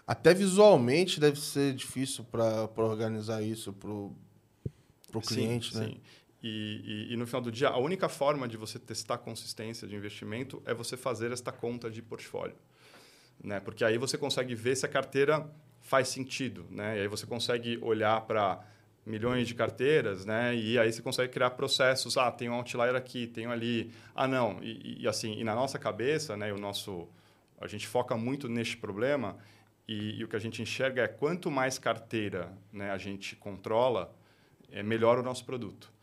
até visualmente deve ser difícil para organizar isso para o cliente, sim, né? Sim. E, e, e, no final do dia, a única forma de você testar consistência de investimento é você fazer esta conta de portfólio. Né? Porque aí você consegue ver se a carteira faz sentido. Né? E aí você consegue olhar para milhões de carteiras, né? E aí você consegue criar processos. Ah, tem um outlier aqui, tem um ali. Ah, não. E, e, assim, e na nossa cabeça, né? O nosso, a gente foca muito neste problema e, e, o que a gente enxerga é quanto mais carteira, né? A gente controla, é melhor o nosso produto.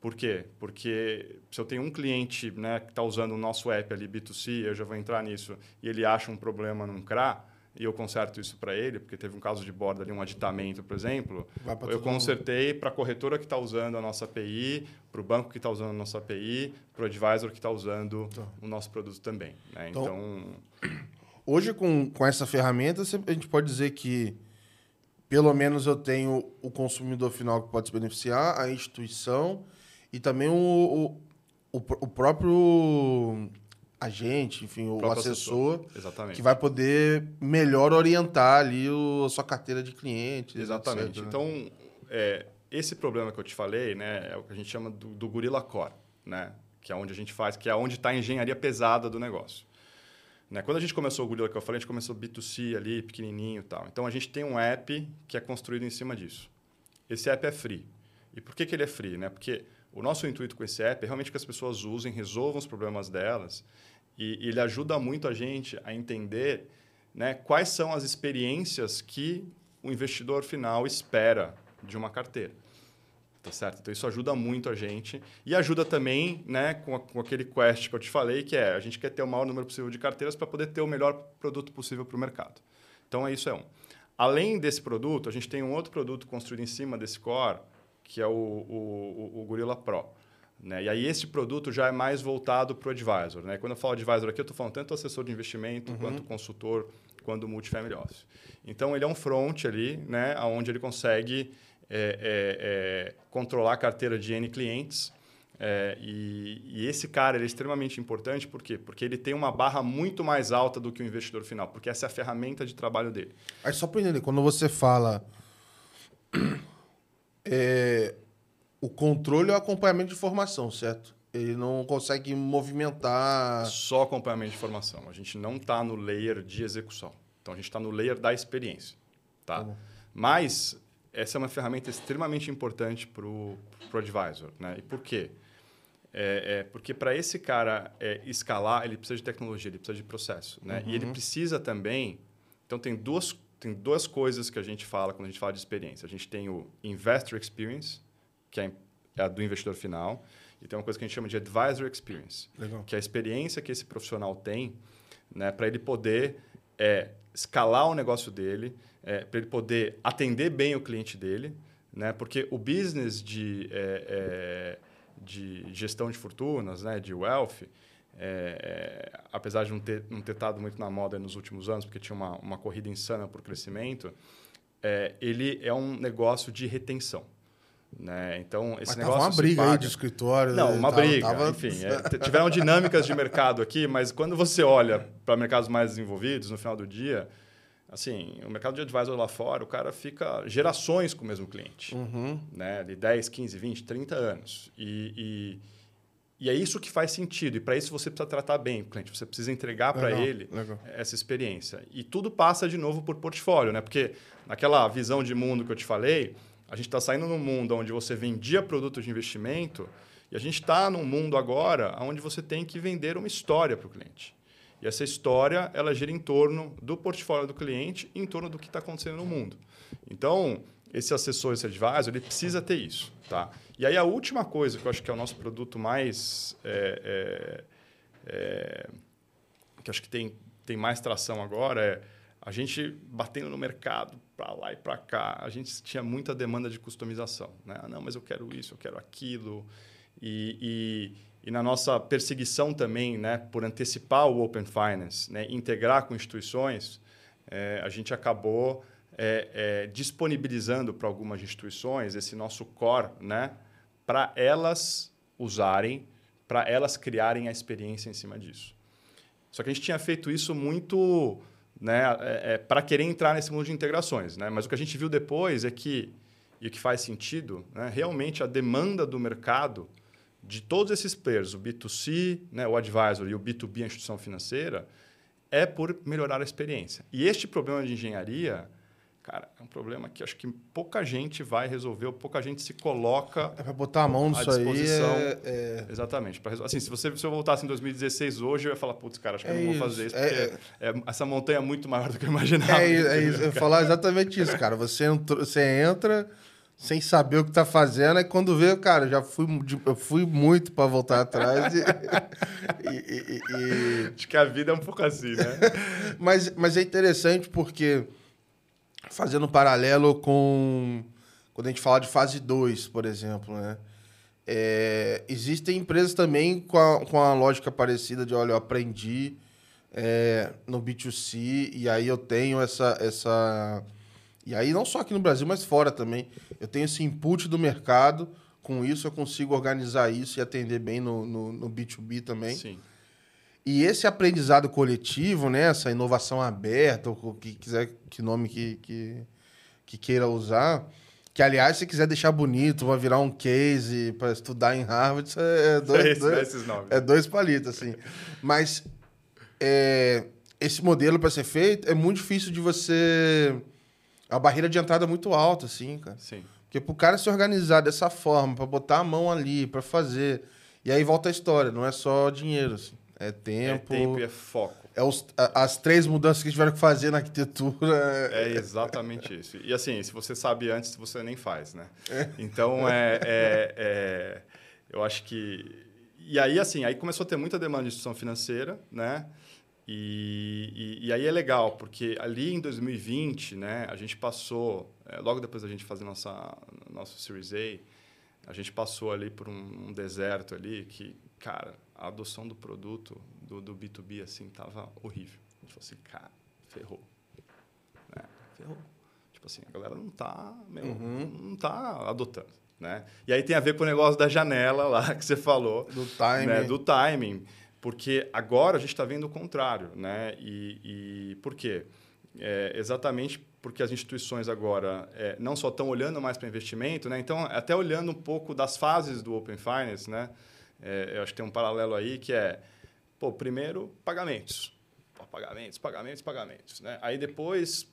Por quê? Porque se eu tenho um cliente né, que está usando o nosso app ali, B2C, eu já vou entrar nisso, e ele acha um problema num CRA, e eu conserto isso para ele, porque teve um caso de borda ali, um aditamento, por exemplo, eu consertei para a corretora que está usando a nossa API, para o banco que está usando a nossa API, para o advisor que está usando tá. o nosso produto também. Né? Então, então, hoje, com, com essa ferramenta, a gente pode dizer que pelo menos eu tenho o consumidor final que pode se beneficiar, a instituição e também o, o, o, o próprio agente, enfim, o, o assessor, assessor. que vai poder melhor orientar ali o, a sua carteira de clientes. Exatamente. Etc, né? Então, é, esse problema que eu te falei, né, é o que a gente chama do, do Gorilla Core, né, que é onde a gente faz, que é onde está a engenharia pesada do negócio. Né? Quando a gente começou o Gorilla que eu falei, a gente começou B2C ali, pequenininho e tal. Então, a gente tem um app que é construído em cima disso. Esse app é free. E por que, que ele é free? Né? Porque o nosso intuito com esse app é realmente que as pessoas usem, resolvam os problemas delas. E, e ele ajuda muito a gente a entender né, quais são as experiências que o investidor final espera de uma carteira. Tá certo? Então, isso ajuda muito a gente. E ajuda também né, com, a, com aquele quest que eu te falei, que é a gente quer ter o maior número possível de carteiras para poder ter o melhor produto possível para o mercado. Então, é isso é um. Além desse produto, a gente tem um outro produto construído em cima desse core, que é o, o, o Gorilla Pro. Né? E aí esse produto já é mais voltado para o advisor. Né? Quando eu falo advisor aqui, eu estou falando tanto assessor de investimento, uhum. quanto consultor, quanto multifamily office. Então, ele é um front ali, né? onde ele consegue é, é, é, controlar a carteira de N clientes. É, e, e, esse cara é extremamente importante, por quê? Porque ele tem uma barra muito mais alta do que o investidor final, porque essa é a ferramenta de trabalho dele. Aí só para entender, quando você fala é, o controle e o acompanhamento de informação, certo? Ele não consegue movimentar. Só acompanhamento de informação. A gente não está no layer de execução. Então a gente está no layer da experiência. Tá? Tá Mas essa é uma ferramenta extremamente importante para o advisor. Né? E por quê? É, é porque para esse cara é, escalar, ele precisa de tecnologia, ele precisa de processo. Né? Uhum. E ele uhum. precisa também. Então, tem duas, tem duas coisas que a gente fala quando a gente fala de experiência. A gente tem o Investor Experience, que é a do investidor final, e tem uma coisa que a gente chama de Advisor Experience, Legal. que é a experiência que esse profissional tem né, para ele poder é, escalar o negócio dele, é, para ele poder atender bem o cliente dele, né? Porque o business de, é, é, de gestão de fortunas, né? De wealth, é, é, apesar de não ter não ter estado muito na moda nos últimos anos, porque tinha uma, uma corrida insana por crescimento, é, ele é um negócio de retenção. Né? Então, esse Mas negócio. uma briga paga... aí de escritório. Não, uma tava, briga. Tava... Enfim, é, tiveram dinâmicas de mercado aqui, mas quando você olha para mercados mais desenvolvidos, no final do dia, assim, o mercado de advisor lá fora, o cara fica gerações com o mesmo cliente. Uhum. Né? De 10, 15, 20, 30 anos. E, e, e é isso que faz sentido. E para isso você precisa tratar bem o cliente. Você precisa entregar para ele legal. essa experiência. E tudo passa de novo por portfólio, né? Porque naquela visão de mundo que eu te falei, a gente está saindo num mundo onde você vendia produtos de investimento e a gente está num mundo agora onde você tem que vender uma história para o cliente. E essa história, ela gira em torno do portfólio do cliente e em torno do que está acontecendo no mundo. Então, esse assessor, esse advisor, ele precisa ter isso. Tá? E aí, a última coisa que eu acho que é o nosso produto mais... É, é, é, que acho que tem, tem mais tração agora é a gente batendo no mercado para lá e para cá, a gente tinha muita demanda de customização. Né? Ah, não, mas eu quero isso, eu quero aquilo. E, e e na nossa perseguição também, né, por antecipar o Open Finance, né, integrar com instituições, é, a gente acabou é, é, disponibilizando para algumas instituições esse nosso core, né, para elas usarem, para elas criarem a experiência em cima disso. Só que a gente tinha feito isso muito né, é, é, para querer entrar nesse mundo de integrações. Né? Mas o que a gente viu depois é que, e o que faz sentido, né, realmente a demanda do mercado de todos esses players, o B2C, né, o advisor e o B2B, a instituição financeira, é por melhorar a experiência. E este problema de engenharia, cara, é um problema que acho que pouca gente vai resolver, ou pouca gente se coloca é para botar a mão nisso aí. É, é... Exatamente. Pra, assim, se, você, se eu voltasse em 2016 hoje, eu ia falar, putz, cara, acho que é eu não isso. vou fazer isso, porque é, é, essa montanha é muito maior do que eu imaginava. É, é isso, eu ia falar exatamente isso, cara. Você, entrou, você entra sem saber o que tá fazendo. E quando vê, cara, já fui, eu fui muito para voltar atrás. e, e, e, Acho que a vida é um pouco assim, né? *laughs* mas, mas é interessante porque, fazendo um paralelo com quando a gente fala de fase 2, por exemplo, né? É, existem empresas também com a, com a lógica parecida de, olha, eu aprendi é, no B2C e aí eu tenho essa, essa e aí, não só aqui no Brasil, mas fora também. Eu tenho esse input do mercado, com isso eu consigo organizar isso e atender bem no, no, no B2B também. Sim. E esse aprendizado coletivo, né, essa inovação aberta, ou que quiser, que nome que, que, que queira usar, que, aliás, se quiser deixar bonito, vai virar um case para estudar em Harvard, isso é *laughs* dois, é dois, é dois palitos, assim. Mas é, esse modelo, para ser feito, é muito difícil de você a barreira de entrada é muito alta, assim, cara. Sim. Porque pro cara se organizar dessa forma, para botar a mão ali, para fazer. E aí volta a história, não é só dinheiro, assim. É tempo. É tempo e é foco. É os, as três mudanças que tiveram que fazer na arquitetura. É exatamente isso. E assim, se você sabe antes, você nem faz, né? É. Então, é, é, é, eu acho que... E aí, assim, aí começou a ter muita demanda de instituição financeira, né? E, e, e, aí é legal, porque ali em 2020, né, a gente passou, é, logo depois da gente fazer nossa, nossa Series A, a gente passou ali por um, um deserto ali que, cara, a adoção do produto do, do B2B, assim, tava horrível. A gente falou assim, cara, ferrou. Né? Ferrou. Tipo assim, a galera não tá, meu, uhum. não tá adotando, né? E aí tem a ver com o negócio da janela lá *laughs* que você falou. Do timing. Né? Do timing. Porque agora a gente está vendo o contrário, né? E, e por quê? É exatamente porque as instituições agora é, não só estão olhando mais para investimento, né? Então, até olhando um pouco das fases do Open Finance, né? É, eu acho que tem um paralelo aí que é, pô, primeiro, pagamentos. Pô, pagamentos, pagamentos, pagamentos. Né? Aí depois,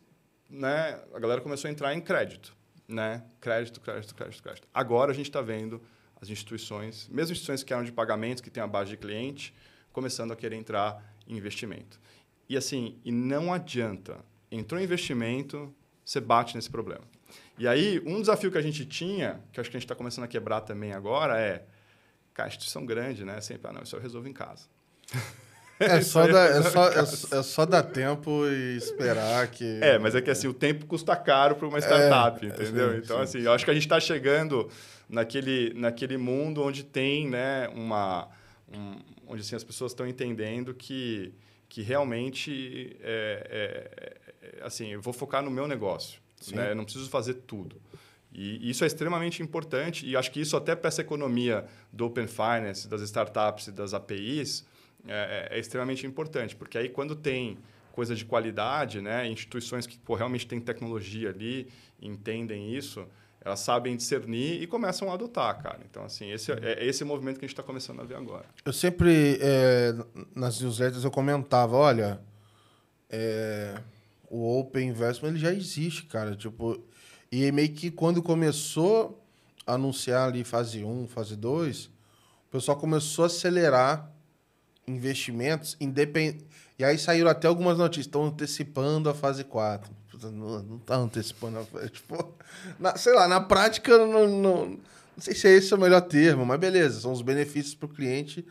né, a galera começou a entrar em crédito. Né? Crédito, crédito, crédito, crédito. Agora a gente está vendo as instituições, mesmo instituições que eram de pagamentos, que têm a base de cliente, começando a querer entrar em investimento. E assim, e não adianta. Entrou em investimento, você bate nesse problema. E aí, um desafio que a gente tinha, que acho que a gente está começando a quebrar também agora, é Cara, instituição grande, né? Sempre, ah, não, isso eu resolvo em casa. É *laughs* só, dar, é, só, é, é, só dar tempo e esperar que. É, mas é que assim, o tempo custa caro para uma startup, é, entendeu? Sim, então, sim. assim, eu acho que a gente está chegando naquele, naquele mundo onde tem, né, uma. Um, onde assim, as pessoas estão entendendo que, que realmente é, é, é, assim, eu vou focar no meu negócio. Né? Eu não preciso fazer tudo. E isso é extremamente importante e acho que isso até para essa economia do Open Finance, das startups e das APIs, é, é, é, extremamente importante, porque aí quando tem coisa de qualidade, né, instituições que pô, realmente têm tecnologia ali, entendem isso, elas sabem discernir e começam a adotar, cara. Então, assim, esse é, é esse movimento que a gente está começando a ver agora. Eu sempre, é, nas newsletters, eu comentava, olha, é, o Open Investment ele já existe, cara. Tipo, e meio que quando começou a anunciar ali fase 1, fase 2, o pessoal começou a acelerar investimentos independ... E aí saíram até algumas notícias, estão antecipando a fase 4. Não está antecipando a fase. *laughs* Tipo, na, sei lá, na prática, não, não, não sei se é esse o melhor termo, mas beleza, são os benefícios para o cliente.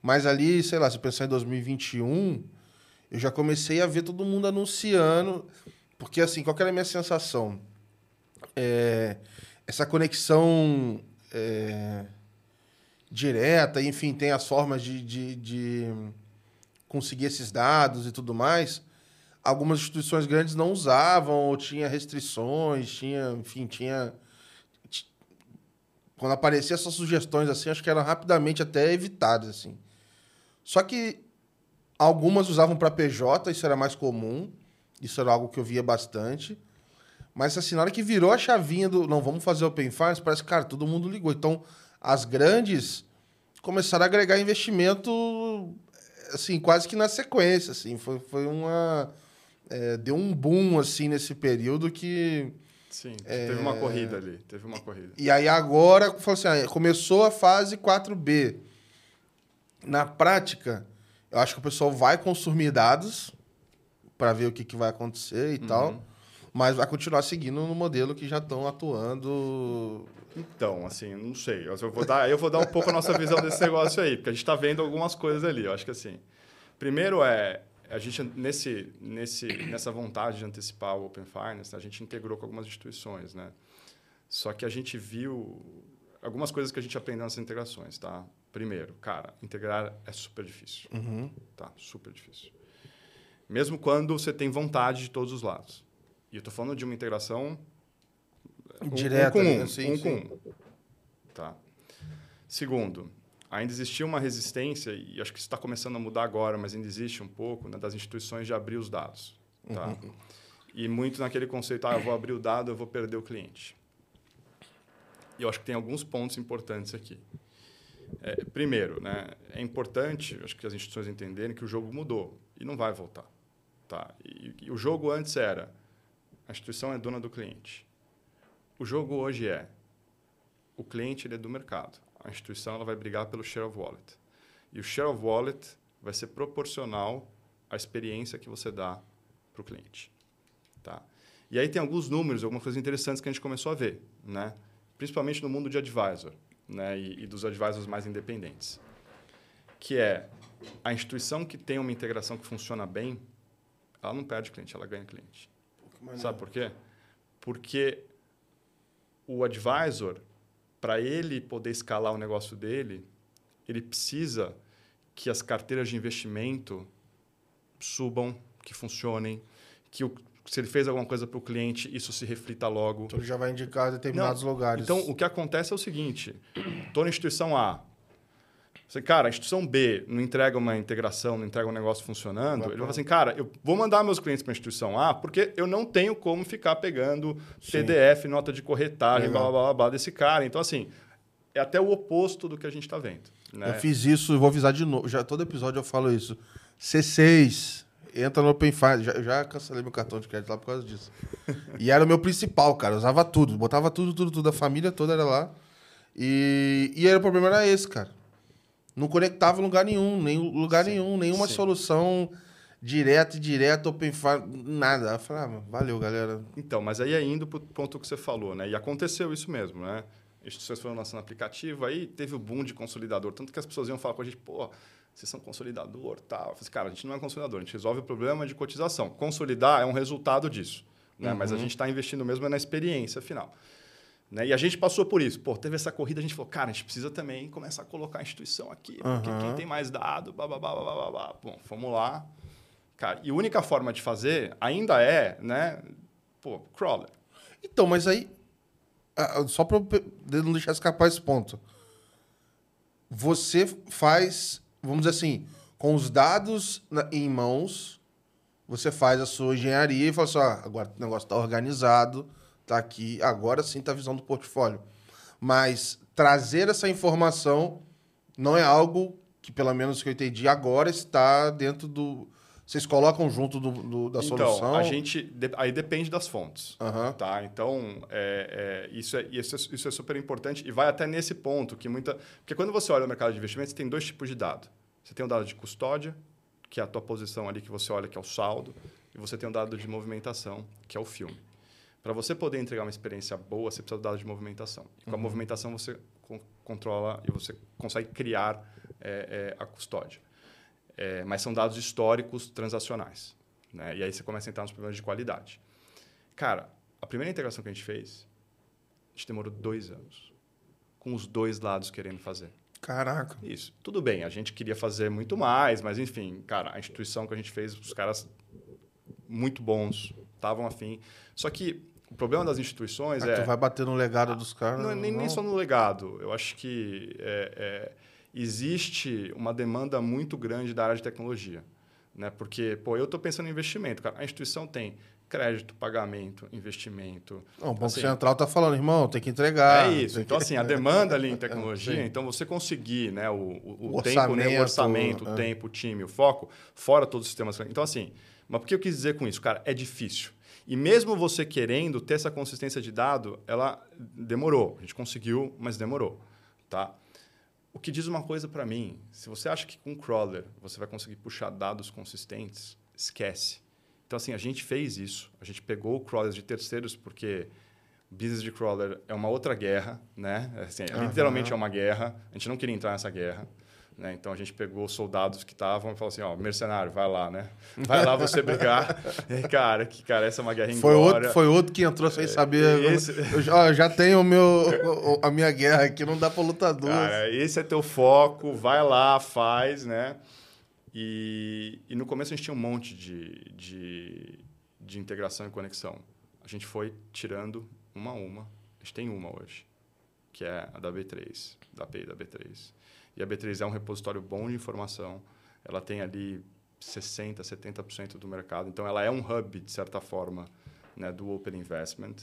Mas ali, sei lá, se pensar em 2021, eu já comecei a ver todo mundo anunciando. Porque, assim, qual era a minha sensação? é, essa conexão é, direta, enfim, tem as formas de, de, de, conseguir esses dados e tudo mais. Algumas instituições grandes não usavam, ou tinha restrições, tinha, enfim, tinha. Quando apareciam essas sugestões assim, acho que eram rapidamente até evitadas. Assim. Só que algumas usavam para PJ, isso era mais comum, isso era algo que eu via bastante. Mas assim, na hora que virou a chavinha do não, vamos fazer Open Finance, parece que, cara, todo mundo ligou. Então, as grandes começaram a agregar investimento, assim, quase que na sequência, assim. Foi, foi uma... É, deu um boom, assim, nesse período que... Sim, é, teve uma corrida ali, teve uma corrida. E aí agora, assim, ah, começou a fase 4B. Na prática, eu acho que o pessoal vai consumir dados para ver o que, que vai acontecer e uhum. tal mas vai continuar seguindo no modelo que já estão atuando. Então, assim, não sei. Eu vou dar, eu vou dar um pouco a nossa visão desse negócio aí, porque a gente está vendo algumas coisas ali. Eu acho que assim, primeiro é a gente nesse, nesse, nessa vontade de antecipar o Open Finance, a gente integrou com algumas instituições, né? Só que a gente viu algumas coisas que a gente aprendeu nessas integrações, tá? Primeiro, cara, integrar é super difícil, uhum. tá? Super difícil. Mesmo quando você tem vontade de todos os lados. E eu estou falando de uma integração direta, um com um, assim, um, com um. Tá. Segundo, ainda existia uma resistência, e acho que isso está começando a mudar agora, mas ainda existe um pouco, né, das instituições de abrir os dados. Tá? Uhum. E muito naquele conceito, ah, eu vou abrir o dado, eu vou perder o cliente. E eu acho que tem alguns pontos importantes aqui. É, primeiro, né, é importante, acho que as instituições entenderem que o jogo mudou e não vai voltar. Tá? E, e o jogo antes era a instituição é dona do cliente. O jogo hoje é o cliente ele é do mercado. A instituição ela vai brigar pelo share of wallet. E o share of wallet vai ser proporcional à experiência que você dá para o cliente. Tá? E aí tem alguns números, algumas coisas interessantes que a gente começou a ver, né? principalmente no mundo de advisor né? e, e dos advisors mais independentes. Que é a instituição que tem uma integração que funciona bem, ela não perde cliente, ela ganha cliente. Sabe por quê? Porque o advisor, para ele poder escalar o negócio dele, ele precisa que as carteiras de investimento subam, que funcionem, que o, se ele fez alguma coisa para o cliente, isso se reflita logo. Então ele já vai indicar determinados Não. lugares. Então, o que acontece é o seguinte: estou na instituição A, você, cara, a instituição B não entrega uma integração, não entrega um negócio funcionando, vai ele vai falar assim, cara, eu vou mandar meus clientes para a instituição A porque eu não tenho como ficar pegando. PDF, nota de corretagem, blá, blá, blá, blá, desse cara. Então, assim, é até o oposto do que a gente está vendo. Né? Eu fiz isso, vou avisar de novo. Já todo episódio eu falo isso. C6, entra no Open Finance. Já, já cancelei meu cartão de crédito lá por causa disso. e era o meu principal, cara. Eu usava tudo, botava tudo, tudo, tudo. A família toda era lá. E, e aí, o problema era esse, cara. Não conectava em lugar nenhum, nem lugar sim, nenhum, nenhuma sim. solução direta e direta, open file, nada. Eu falava, ah, valeu, galera. Então, mas aí é indo para o ponto que você falou, né? E aconteceu isso mesmo, né? Instituições foram lançando aplicativo, aí teve o boom de consolidador. Tanto que as pessoas iam falar com a gente, pô, vocês são consolidador, tal. Eu falei, assim, cara, a gente não é consolidador, a gente resolve o problema de cotização. Consolidar é um resultado disso, né? Uhum. Mas a gente está investindo mesmo na experiência final. Né? E a gente passou por isso. Pô, teve essa corrida, a gente falou, cara, a gente precisa também começar a colocar a instituição aqui, porque uhum. quem tem mais dado, blá, blá. Bom, vamos lá. Cara, e a única forma de fazer ainda é, né, pô, crawler. Então, mas aí, só para não deixar escapar esse ponto. Você faz, vamos dizer assim, com os dados em mãos, você faz a sua engenharia e fala assim, ah, agora o negócio está organizado, Tá aqui, agora sim tá a visão do portfólio. Mas trazer essa informação não é algo que, pelo menos que eu entendi, agora está dentro do. Vocês colocam junto do, do da então, solução? Então, a gente. Aí depende das fontes. Uhum. Tá? Então, é, é, isso, é, isso, é, isso é super importante e vai até nesse ponto que muita. Porque quando você olha o mercado de investimentos, tem dois tipos de dado. Você tem o dado de custódia, que é a tua posição ali que você olha, que é o saldo, e você tem o dado de movimentação, que é o filme. Para você poder entregar uma experiência boa, você precisa de dados de movimentação. E com uhum. a movimentação você controla e você consegue criar é, é, a custódia. É, mas são dados históricos transacionais. Né? E aí você começa a entrar nos problemas de qualidade. Cara, a primeira integração que a gente fez, a gente demorou dois anos. Com os dois lados querendo fazer. Caraca. Isso. Tudo bem, a gente queria fazer muito mais, mas enfim, cara, a instituição que a gente fez, os caras muito bons, estavam afim. Só que o problema das instituições ah, é. Tu vai bater no legado dos caras. Não, é nem, nem só no legado. Eu acho que é, é, existe uma demanda muito grande da área de tecnologia. Né? Porque, pô, eu estou pensando em investimento. Cara. A instituição tem crédito, pagamento, investimento. Não, o Banco assim, Central está falando, irmão, tem que entregar. É isso. Então, assim, a demanda ali em *laughs* tecnologia, então você conseguir né, o, o, o tempo, né, o orçamento, o é. tempo, o time, o foco, fora todos os sistemas. Então, assim, mas por que eu quis dizer com isso? Cara, é difícil. E mesmo você querendo ter essa consistência de dado, ela demorou. A gente conseguiu, mas demorou, tá? O que diz uma coisa para mim, se você acha que com o crawler você vai conseguir puxar dados consistentes, esquece. Então assim, a gente fez isso. A gente pegou crawlers de terceiros porque business de crawler é uma outra guerra, né? Assim, uhum. Literalmente é uma guerra. A gente não queria entrar nessa guerra. Né? Então a gente pegou soldados que estavam e falou assim: ó, mercenário, vai lá, né? Vai lá você brigar. e, *laughs* cara, que cara, essa é uma guerra em foi outro Foi outro que entrou sem saber. Esse... Eu, já, já tenho o meu, a minha guerra aqui, não dá para lutar duas. Cara, esse é teu foco, vai lá, faz, né? E, e no começo a gente tinha um monte de, de, de integração e conexão. A gente foi tirando uma a uma. A gente tem uma hoje, que é a da B3, da API da B3. E a B3 é um repositório bom de informação. Ela tem ali 60%, 70% do mercado. Então, ela é um hub, de certa forma, né, do Open Investment.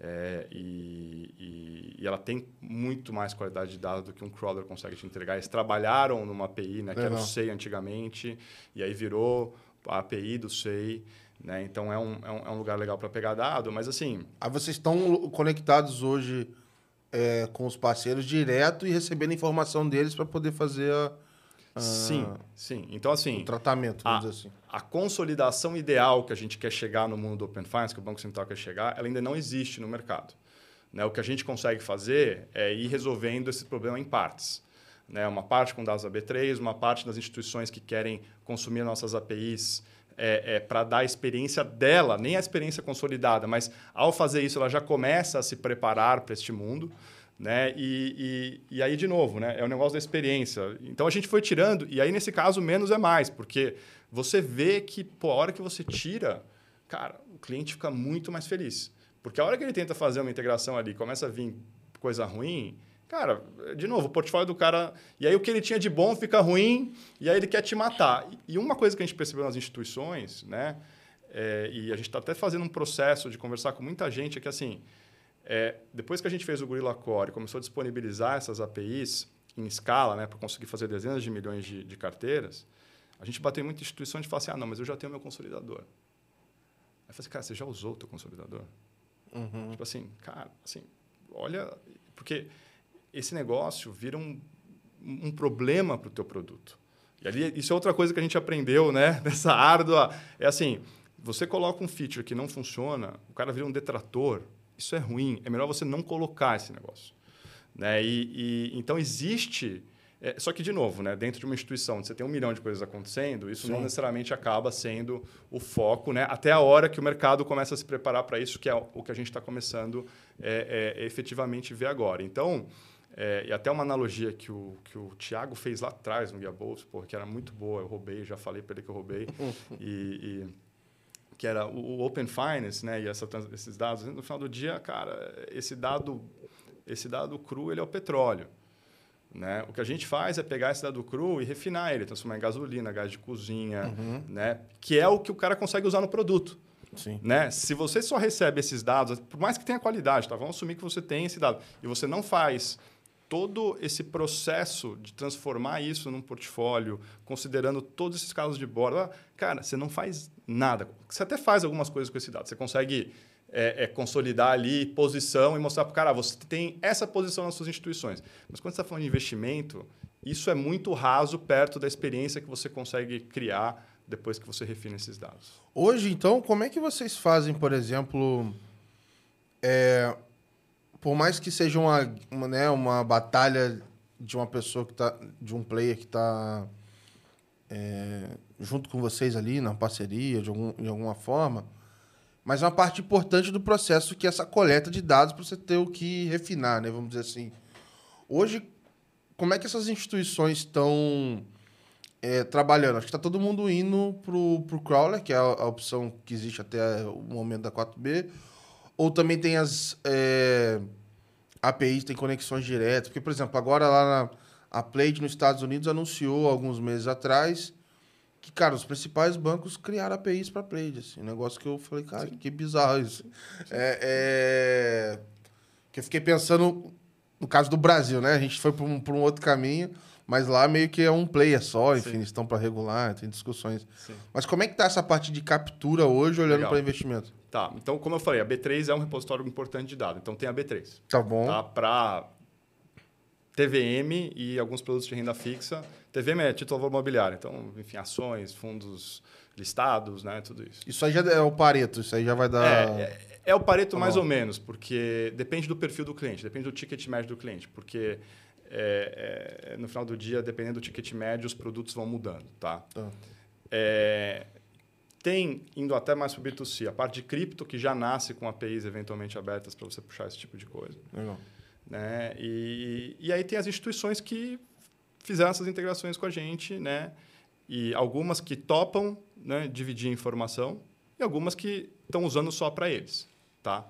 É, e, e, e, ela tem muito mais qualidade de dados do que um crawler consegue te entregar. Eles trabalharam numa API, né, que era o SEI antigamente, e aí virou a API do SEI. Né? Então, é um, é, um, é um lugar legal para pegar dado, mas assim... Aí vocês estão conectados hoje é, com os parceiros direto e recebendo informação deles para poder fazer a, Sim, sim. Então, assim... o tratamento, vamos a, dizer assim. a consolidação ideal que a gente quer chegar no mundo do Open Finance, que o Banco Central quer chegar, ela ainda não existe no mercado. Né? O que a gente consegue fazer é ir resolvendo esse problema em partes. Né? Uma parte com dados da B3, uma parte das instituições que querem consumir nossas APIs é, é, para dar a experiência dela, nem a experiência consolidada, mas ao fazer isso ela já começa a se preparar para este mundo. Né? E, e, e, aí, de novo, né? é o negócio da experiência. Então a gente foi tirando, e aí nesse caso menos é mais, porque você vê que pô, a hora que você tira, cara, o cliente fica muito mais feliz. Porque a hora que ele tenta fazer uma integração ali, começa a vir coisa ruim, cara, de novo, o portfólio do cara. E aí o que ele tinha de bom fica ruim, e aí ele quer te matar. E uma coisa que a gente percebeu nas instituições, né? É, e a gente está até fazendo um processo de conversar com muita gente, é que assim, é, depois que a gente fez o Gorilla Core e começou a disponibilizar essas APIs em escala, né, para conseguir fazer dezenas de milhões de, de carteiras, a gente bateu em muita instituição e falou assim: ah, não, mas eu já tenho meu consolidador. Aí eu falei assim, cara, você já usou o teu consolidador? Uhum. Tipo assim, cara, assim, olha, porque esse negócio vira um, um problema para o teu produto. E ali, isso é outra coisa que a gente aprendeu, né? *laughs* Nessa árdua. É assim, você coloca um feature que não funciona, o cara vira um detrator. Isso é ruim. É melhor você não colocar esse negócio. Né? E, e então existe é, só que, de novo, né, dentro de uma instituição onde você tem um milhão de coisas acontecendo, isso Sim. não necessariamente acaba sendo o foco, né, até a hora que o mercado começa a se preparar para isso, que é o que a gente está começando é, é, efetivamente ver agora. Então, é, e até uma analogia que o, que o Tiago fez lá atrás no Guia Bolsa, que era muito boa, eu roubei, já falei para ele que eu roubei, *laughs* e, e, que era o, Open Finance né, e essa, esses dados. No final do dia, cara, esse dado, esse dado cru ele é o petróleo. Né? O que a gente faz é pegar esse dado cru e refinar ele, transformar em gasolina, gás de cozinha, uhum. né? que é o que o cara consegue usar no produto. Sim. Né? Se você só recebe esses dados, por mais que tenha qualidade, tá? vamos assumir que você tem esse dado, e você não faz todo esse processo de transformar isso num portfólio, considerando todos esses casos de borda, cara, você não faz nada. Você até faz algumas coisas com esse dado. Você consegue é, é, consolidar ali posição e mostrar para o cara, ah, você tem essa posição nas suas instituições. Mas quando você está falando de investimento, isso é muito raso perto da experiência que você consegue criar depois que você refina esses dados. Hoje, então, como é que vocês fazem, por exemplo, é, por mais que seja uma, uma, né, uma batalha de uma pessoa que tá, de um player que está é, junto com vocês ali na parceria, de, algum, de alguma forma, mas é uma parte importante do processo que é essa coleta de dados para você ter o que refinar, né? Vamos dizer assim. Hoje, como é que essas instituições estão é, trabalhando? Acho que está todo mundo indo para o crawler, que é a, a, opção que existe até o momento da 4B. Ou também tem as é, APIs, tem conexões diretas. Porque, por exemplo, agora lá na a Plate nos Estados Unidos anunciou alguns meses atrás que, cara, os principais bancos criaram APIs para Play, assim, um negócio que eu falei, cara, Sim. que bizarro isso. É, é, que eu fiquei pensando no caso do Brasil, né? A gente foi para um, um outro caminho, mas lá meio que é um player só, enfim, Sim. estão para regular, tem discussões. Sim. Mas como é que tá essa parte de captura hoje, olhando para investimento? Tá, então, como eu falei, a B3 é um repositório importante de dados, então tem a B3. Tá bom. Tá, para TVM e alguns produtos de renda fixa. TVM é título imobiliário, então, enfim, ações, fundos listados, né, tudo isso. Isso aí já é o Pareto, isso aí já vai dar... É, é, é o Pareto tá mais ou menos, porque depende do perfil do cliente, depende do ticket médio do cliente, porque é, é, no final do dia, dependendo do ticket médio, os produtos vão mudando, tá? tá. Tem, indo até mais para o B2C, a parte de cripto, que já nasce com APIs eventualmente abertas para você puxar esse tipo de coisa. Legal. Né? E, e aí tem as instituições que fizeram essas integrações com a gente, né? E algumas que topam né, dividir informação e algumas que estão usando só para eles, tá?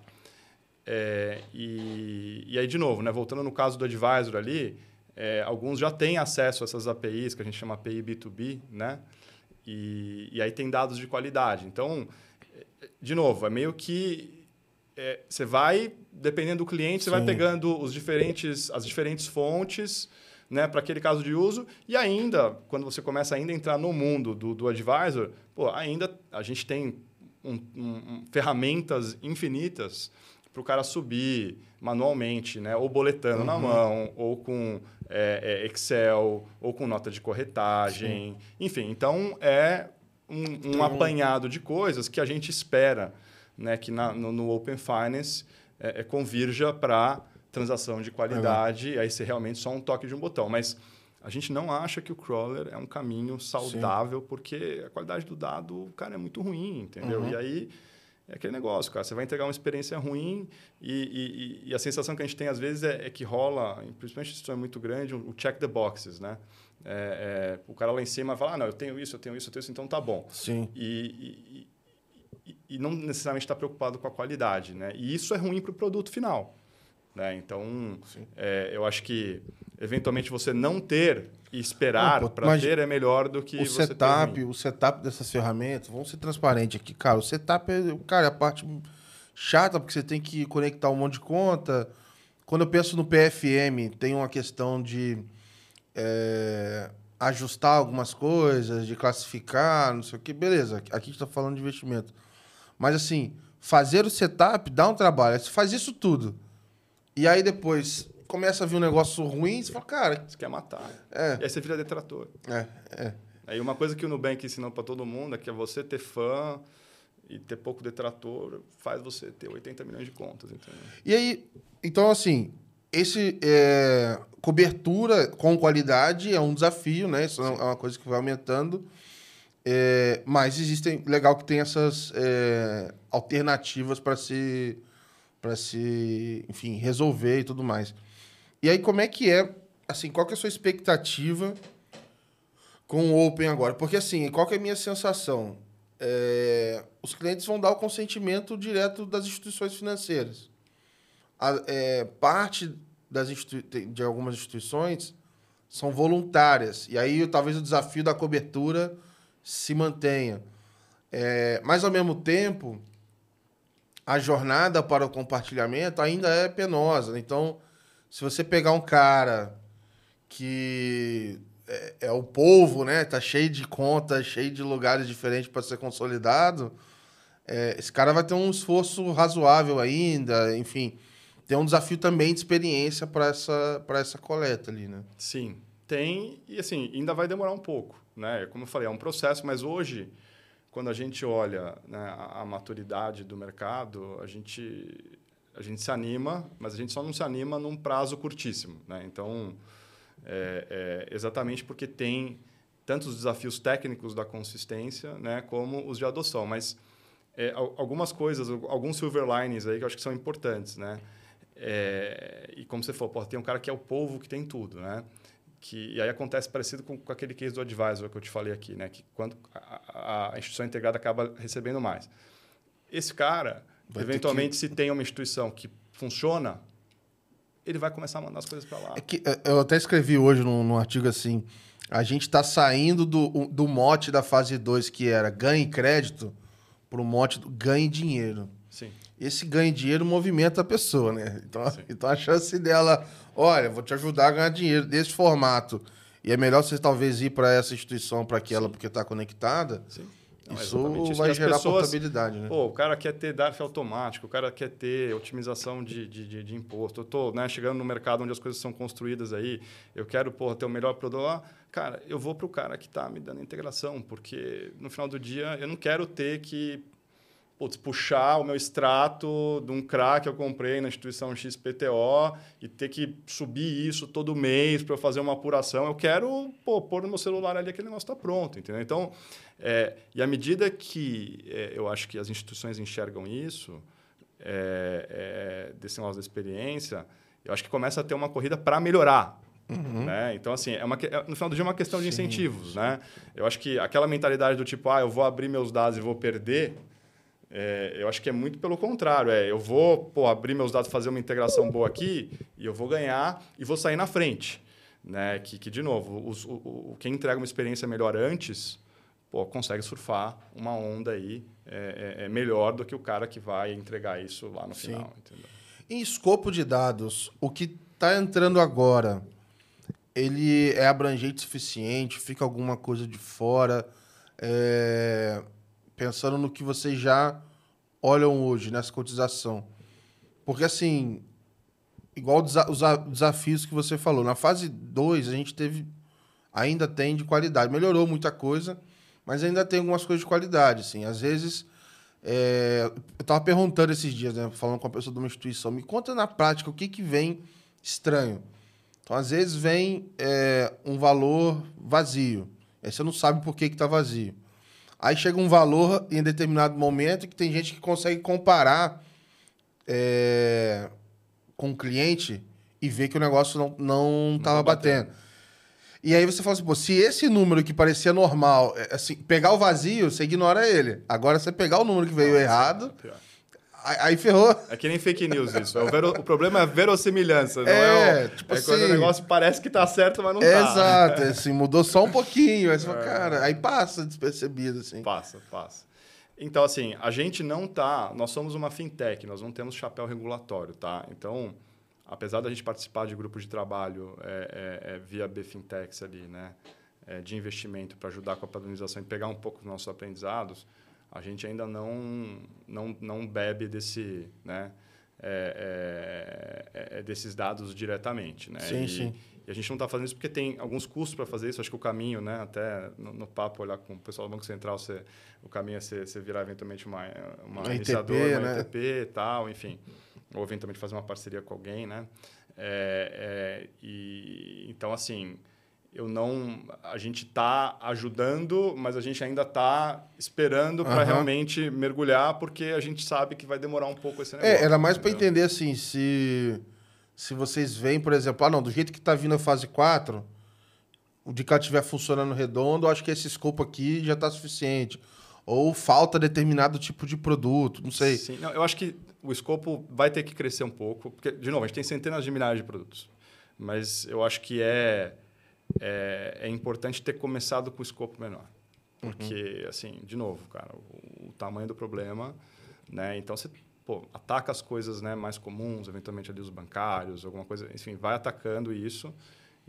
É, e, e aí, de novo, né, voltando no caso do advisor ali, é, alguns já têm acesso a essas APIs, que a gente chama API B2B, né? E, e aí tem dados de qualidade. Então, de novo, é meio que é, você vai, dependendo do cliente, você Sim. vai pegando os diferentes, as diferentes fontes né, para aquele caso de uso. E ainda, quando você começa ainda a entrar no mundo do, do advisor, pô, ainda a gente tem um, um, ferramentas infinitas para o cara subir manualmente, né? Ou boletando uhum. na mão, ou com é, é, Excel, ou com nota de corretagem. Sim. Enfim, então é um, um apanhado de coisas que a gente espera né, que na, no, no, Open Finance é, é convirja para transação de qualidade, é. aí ser realmente só um toque de um botão. Mas a gente não acha que o crawler é um caminho saudável, Sim. porque a qualidade do dado, cara, é muito ruim, entendeu? Uhum. E aí é aquele negócio, cara. Você vai entregar uma experiência ruim e, e, e a sensação que a gente tem às vezes é, é que rola, principalmente se isso é muito grande, o check the boxes, né? É, é, o cara lá em cima fala, ah, não, eu tenho isso, eu tenho isso, eu tenho isso, então tá bom. Sim. E, e, e não necessariamente está preocupado com a qualidade, né? E isso é ruim para o produto final. Né? Então, é, eu acho que eventualmente você não ter e esperar para ter é melhor do que o você setup, ter o setup dessas ferramentas. Vamos ser transparentes aqui, cara. O setup é, cara, é a parte chata porque você tem que conectar um monte de conta. Quando eu penso no PFM, tem uma questão de é, ajustar algumas coisas, de classificar, não sei o que. Beleza, aqui a gente está falando de investimento. Mas assim, fazer o setup dá um trabalho. Você faz isso tudo. E aí depois começa a vir um negócio ruim, você fala, cara. Você quer matar. É. E aí você vira detrator. É, é. Aí uma coisa que o Nubank ensinou para todo mundo é que é você ter fã e ter pouco detrator faz você ter 80 milhões de contas, entendeu? E aí, então assim, esse é, cobertura com qualidade é um desafio, né? Isso Sim. é uma coisa que vai aumentando. É, mas existem, legal que tem essas é, alternativas para se para se, enfim, resolver e tudo mais. E aí, como é que é, assim, qual que é a sua expectativa com o Open agora? Porque, assim, qual que é a minha sensação? É, os clientes vão dar o consentimento direto das instituições financeiras. A, é, parte das de algumas instituições são voluntárias. E aí, talvez o desafio da cobertura se mantenha. É, mas, ao mesmo tempo, a jornada para o compartilhamento ainda é penosa. Então, se você pegar um cara que é, é o povo, né? Tá cheio de contas, cheio de lugares diferentes para ser consolidado, é, esse cara vai ter um esforço razoável ainda, enfim. Tem um desafio também de experiência para essa, essa coleta ali, né? Sim, tem. E assim, ainda vai demorar um pouco, né? Como eu falei, é um processo, mas hoje quando a gente olha né, a, a, maturidade do mercado, a gente, a gente se anima, mas a gente só não se anima num prazo curtíssimo. Né? Então, é, é exatamente porque tem tanto os desafios técnicos da consistência né, como os de adoção. Mas é, algumas coisas, alguns silver linings aí que eu acho que são importantes. Né? É, e como você falou, pô, tem um cara que é o povo que tem tudo. Né? que e aí acontece parecido com, com, aquele case do advisor que eu te falei aqui, né? Que quando a, a instituição integrada acaba recebendo mais. Esse cara, vai eventualmente, que... se tem uma instituição que funciona, ele vai começar a mandar as coisas para lá. É que, é, eu até escrevi hoje num, num artigo assim, a gente está saindo do, do mote da fase 2, que era ganhe crédito, para o mote do ganhe dinheiro. Sim. Esse ganhe dinheiro movimenta a pessoa, né? Então, *laughs* então a chance dela olha, vou te ajudar a ganhar dinheiro desse formato. E é melhor você talvez ir para essa instituição, para aquela, Sim. porque está conectada. Sim. Não, isso vai gerar pessoas, portabilidade, né? Pô, o cara quer ter DARF automático, o cara quer ter otimização de, de, de, de imposto. Eu estou né, chegando no mercado onde as coisas são construídas aí, eu quero pô, ter o melhor produto lá. Cara, eu vou para o cara que está me dando integração, porque no final do dia eu não quero ter que putz, puxar o meu extrato de um CRA que eu comprei na instituição XPTO e ter que subir isso todo mês para eu fazer uma apuração. Eu quero pô, pôr no meu celular ali aquele negócio está pronto, entendeu? Então, é, e à medida que é, eu acho que as instituições enxergam isso, é, é desse negócio da experiência, eu acho que começa a ter uma corrida para melhorar. Uhum. Né? Então, assim, é uma, é, no final do dia é uma questão de incentivos. Né? Eu acho que aquela mentalidade do tipo, ah, eu vou abrir meus dados e vou perder, é, eu acho que é muito pelo contrário. É, eu vou pô, abrir meus dados, fazer uma integração boa aqui e eu vou ganhar e vou sair na frente. Né? Que, que de novo, os, o, o, quem entrega uma experiência melhor antes pô, consegue surfar uma onda aí é, é, é melhor do que o cara que vai entregar isso lá no Sim. final. Entendeu? Em escopo de dados, o que está entrando agora, ele é abrangente o suficiente? Fica alguma coisa de fora? É pensando no que vocês já olham hoje nessa cotização. Porque, assim, igual os desafios que você falou, na fase 2 a gente teve, ainda tem de qualidade. Melhorou muita coisa, mas ainda tem algumas coisas de qualidade, assim. Às vezes, é, eu estava perguntando esses dias, né, falando com a pessoa de uma instituição, me conta na prática o que, que vem estranho. Então, às vezes, vem é, um valor vazio. Aí você não sabe por que está vazio. Aí chega um valor em determinado momento que tem gente que consegue comparar é, com o cliente e ver que o negócio não, não estava batendo. batendo. E aí você fala assim, pô, se esse número que parecia normal, é, assim, pegar o vazio, você ignora ele. Agora, você pegar o número que veio Nossa, errado, é aí ferrou. É que nem fake news isso. É o, vero... o problema é a verossimilhança, não é? é tipo é assim, quando o assim, negócio parece que tá certo, mas não tá. Exato, assim, mudou só um pouquinho. Aí você fala, é. cara, aí passa despercebido, assim. Passa, passa. Então, assim, a gente não tá... Nós somos uma fintech, nós não temos chapéu regulatório, tá? Então apesar da gente participar de grupos de trabalho é, é, é via BFintex ali, né, é, de investimento para ajudar com a padronização e pegar um pouco dos nossos aprendizados, a gente ainda não não, não bebe desse, né, é, é, desses dados diretamente, né? Sim, e, sim. E a gente não está fazendo isso porque tem alguns custos para fazer isso. Acho que o caminho, né, até no, no, papo, olhar com o pessoal do Banco Central, você, o caminho é você, você virar eventualmente uma, uma, uma iniciadora, uma né? ITP e tal, enfim ou eventualmente fazer uma parceria com alguém, né? É, é, e então assim, eu não, a gente está ajudando, mas a gente ainda está esperando para uhum. realmente mergulhar, porque a gente sabe que vai demorar um pouco esse é, negócio. É, era mais para entender assim, se se vocês veem, por exemplo, ah, não, do jeito que está vindo a fase 4, o de cá estiver funcionando redondo, eu acho que esse escopo aqui já está suficiente. Ou falta determinado tipo de produto, não sei. Sim, não, eu acho que o escopo vai ter que crescer um pouco, porque, de novo, a gente tem centenas de milhares de produtos. Mas eu acho que é, é, é importante ter começado com o escopo menor. Porque, uhum. assim, de novo, cara, o, o, tamanho do problema, né? Então, você pô, ataca as coisas né, mais comuns, eventualmente ali os bancários, alguma coisa, enfim, vai atacando isso.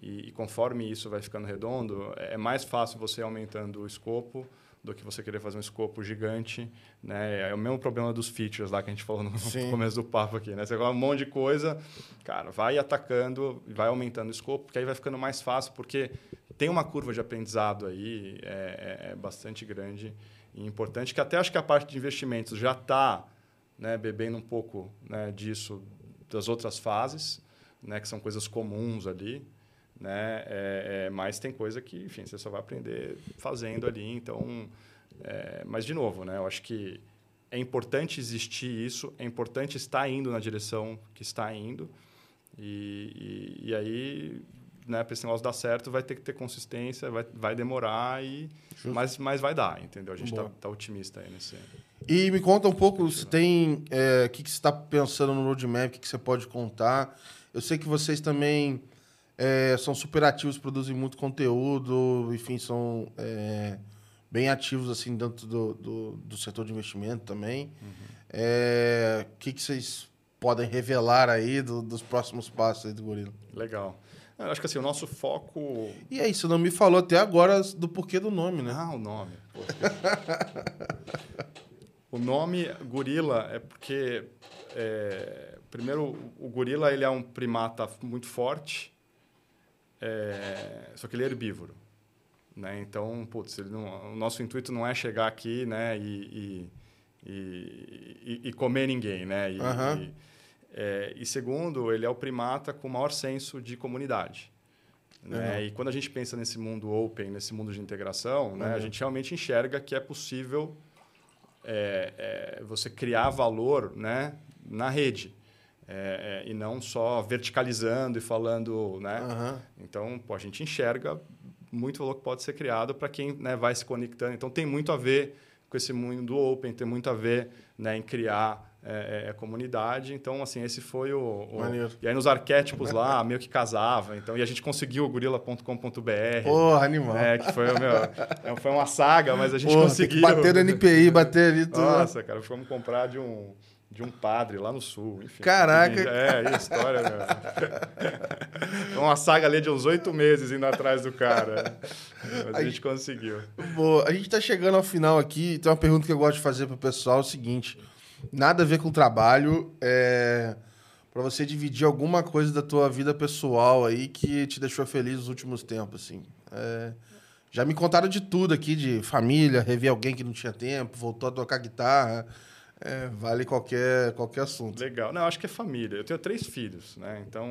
E, e conforme isso vai ficando redondo, é mais fácil você aumentando o escopo do que você querer fazer um escopo gigante, né? É o mesmo problema dos features lá que a gente falou no *laughs* Sim. começo do papo aqui, né? Você coloca um monte de coisa, cara, vai atacando, vai aumentando o escopo, porque aí vai ficando mais fácil, porque tem uma curva de aprendizado aí é, é, é bastante grande e importante, que até acho que a parte de investimentos já está né, bebendo um pouco né, disso das outras fases, né, que são coisas comuns ali, né? É, é, mas tem coisa que, enfim, você só vai aprender fazendo ali. Então, é, mas de novo, né? Eu acho que é importante existir isso, é importante estar indo na direção que está indo. E, e, e aí, né, para esse negócio dar certo, vai ter que ter consistência, vai, vai demorar, e, mas, mas vai dar, entendeu? A gente está tá otimista aí nesse. E me conta um pouco, se tem. É, o que, que você está pensando no roadmap, o que, que você pode contar. Eu sei que vocês também é, são super ativos, produzem muito conteúdo, enfim, são é, bem ativos assim dentro do, do, do, setor de investimento também. Uhum. É, o que, que vocês podem revelar aí do, dos próximos passos do Gorila? Legal. Eu acho que assim, o nosso foco. E aí, você não me falou até agora do porquê do nome, né? Ah, o nome. o nome gorila é porque. É, primeiro, o gorila ele é um primata muito forte é, só que ele é herbívoro. Né? Então, putz, não, o nosso intuito não é chegar aqui né, e, e, e, e comer ninguém. Né? E, uhum. é, e, segundo, ele é o primata com o maior senso de comunidade. Né? Uhum. E quando a gente pensa nesse mundo open, nesse mundo de integração, né, a gente realmente enxerga que é possível é, é, você criar valor né, na rede. É, é, e não só verticalizando e falando, né? Uhum. Então, pô, a gente enxerga muito valor que pode ser criado para quem né, vai se conectando. Então, tem muito a ver com esse mundo open, tem muito a ver né, em criar é, é, comunidade. Então, assim, esse foi o, o... E aí, nos arquétipos lá, *laughs* meio que casava. Então, e a gente conseguiu o gorila.com.br. Porra, animal. É, que foi, meu, foi uma saga, mas a gente Porra, conseguiu. bater no NPI, bater ali tudo. Nossa, cara, fomos comprar de um de um padre lá no sul. Enfim, Caraca! É, aí história, meu. *laughs* É uma saga ali de uns oito meses indo atrás do cara. Mas a, a gente conseguiu. Boa. A gente tá chegando ao final aqui. Tem uma pergunta que eu gosto de fazer pro pessoal: é o seguinte. Nada a ver com o trabalho. É para você dividir alguma coisa da tua vida pessoal aí que te deixou feliz nos últimos tempos, assim. É, já me contaram de tudo aqui, de família, rever alguém que não tinha tempo, voltou a tocar guitarra. É, vale qualquer, qualquer assunto. Legal. Não, acho que é família. Eu tenho três filhos, né? Então,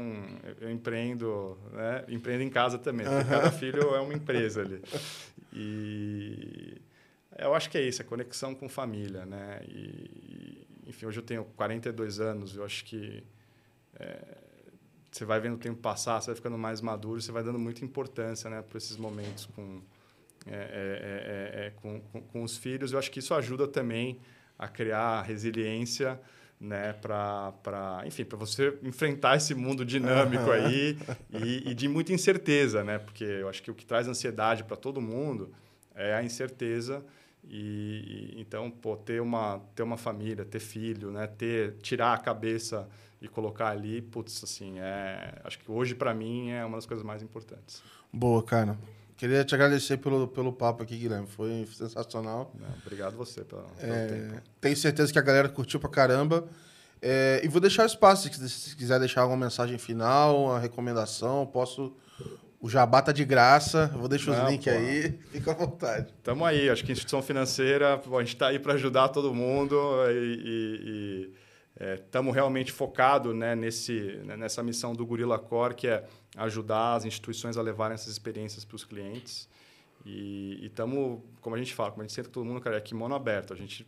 eu empreendo, né? Empreendo em casa também. Uhum. Cada filho é uma empresa ali. E eu acho que é isso, a conexão com família, né? E, enfim, hoje eu tenho 42 anos, eu acho que é, você vai vendo o tempo passar, você vai ficando mais maduro, você vai dando muita importância né, para esses momentos com, é é, é, é, é, com, com, com, os filhos. Eu acho que isso ajuda também a criar resiliência né, para enfim para você enfrentar esse mundo dinâmico aí e, e, de muita incerteza, né? Porque eu acho que o que traz ansiedade para todo mundo é a incerteza e, e, então pô, ter uma ter uma família, ter filho, né? Ter tirar a cabeça e colocar ali, putz, assim, é, acho que hoje para mim é uma das coisas mais importantes. Boa, cara. Queria te agradecer pelo, pelo papo aqui, Guilherme. Foi sensacional. Não, obrigado você pelo, pelo é, tempo. Tenho certeza que a galera curtiu pra caramba. É, e vou deixar o espaço, se, se quiser deixar alguma mensagem final, uma recomendação, posso... O Jabá tá de graça, vou deixar os links aí, *laughs* fica à vontade. Tamo aí, acho que instituição financeira, a gente está aí para ajudar todo mundo e, e, e estamos é, realmente focados né, nesse, né, nessa missão do Gorilla Core, que é ajudar as instituições a levarem essas experiências para os clientes. E estamos, como a gente fala, como a gente senta todo mundo, cara, é kimono aberto. A gente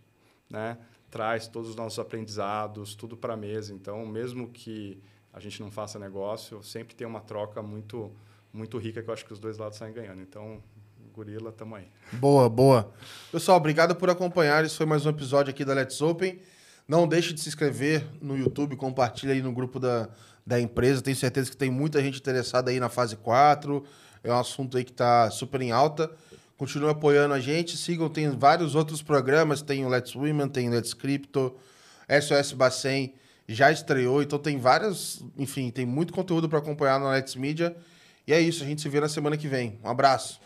né, traz todos os nossos aprendizados, tudo para a mesa. Então, mesmo que a gente não faça negócio, sempre tem uma troca muito, muito rica que eu acho que os dois lados saem ganhando. Então, Gorila, tamo aí. Boa, boa. Pessoal, obrigado por acompanhar. Esse foi mais um episódio aqui da Let's Open. Não deixe de se inscrever no YouTube, compartilha aí no grupo da, da empresa. Tenho certeza que tem muita gente interessada aí na fase 4. É um assunto aí que está super em alta. Continue apoiando a gente. Sigam, tem vários outros programas. Tem o Let's Women, tem o Let's Crypto, SOS Bacen já estreou. Então tem várias, enfim, tem muito conteúdo para acompanhar na Let's Media. E é isso, a gente se vê na semana que vem. Um abraço.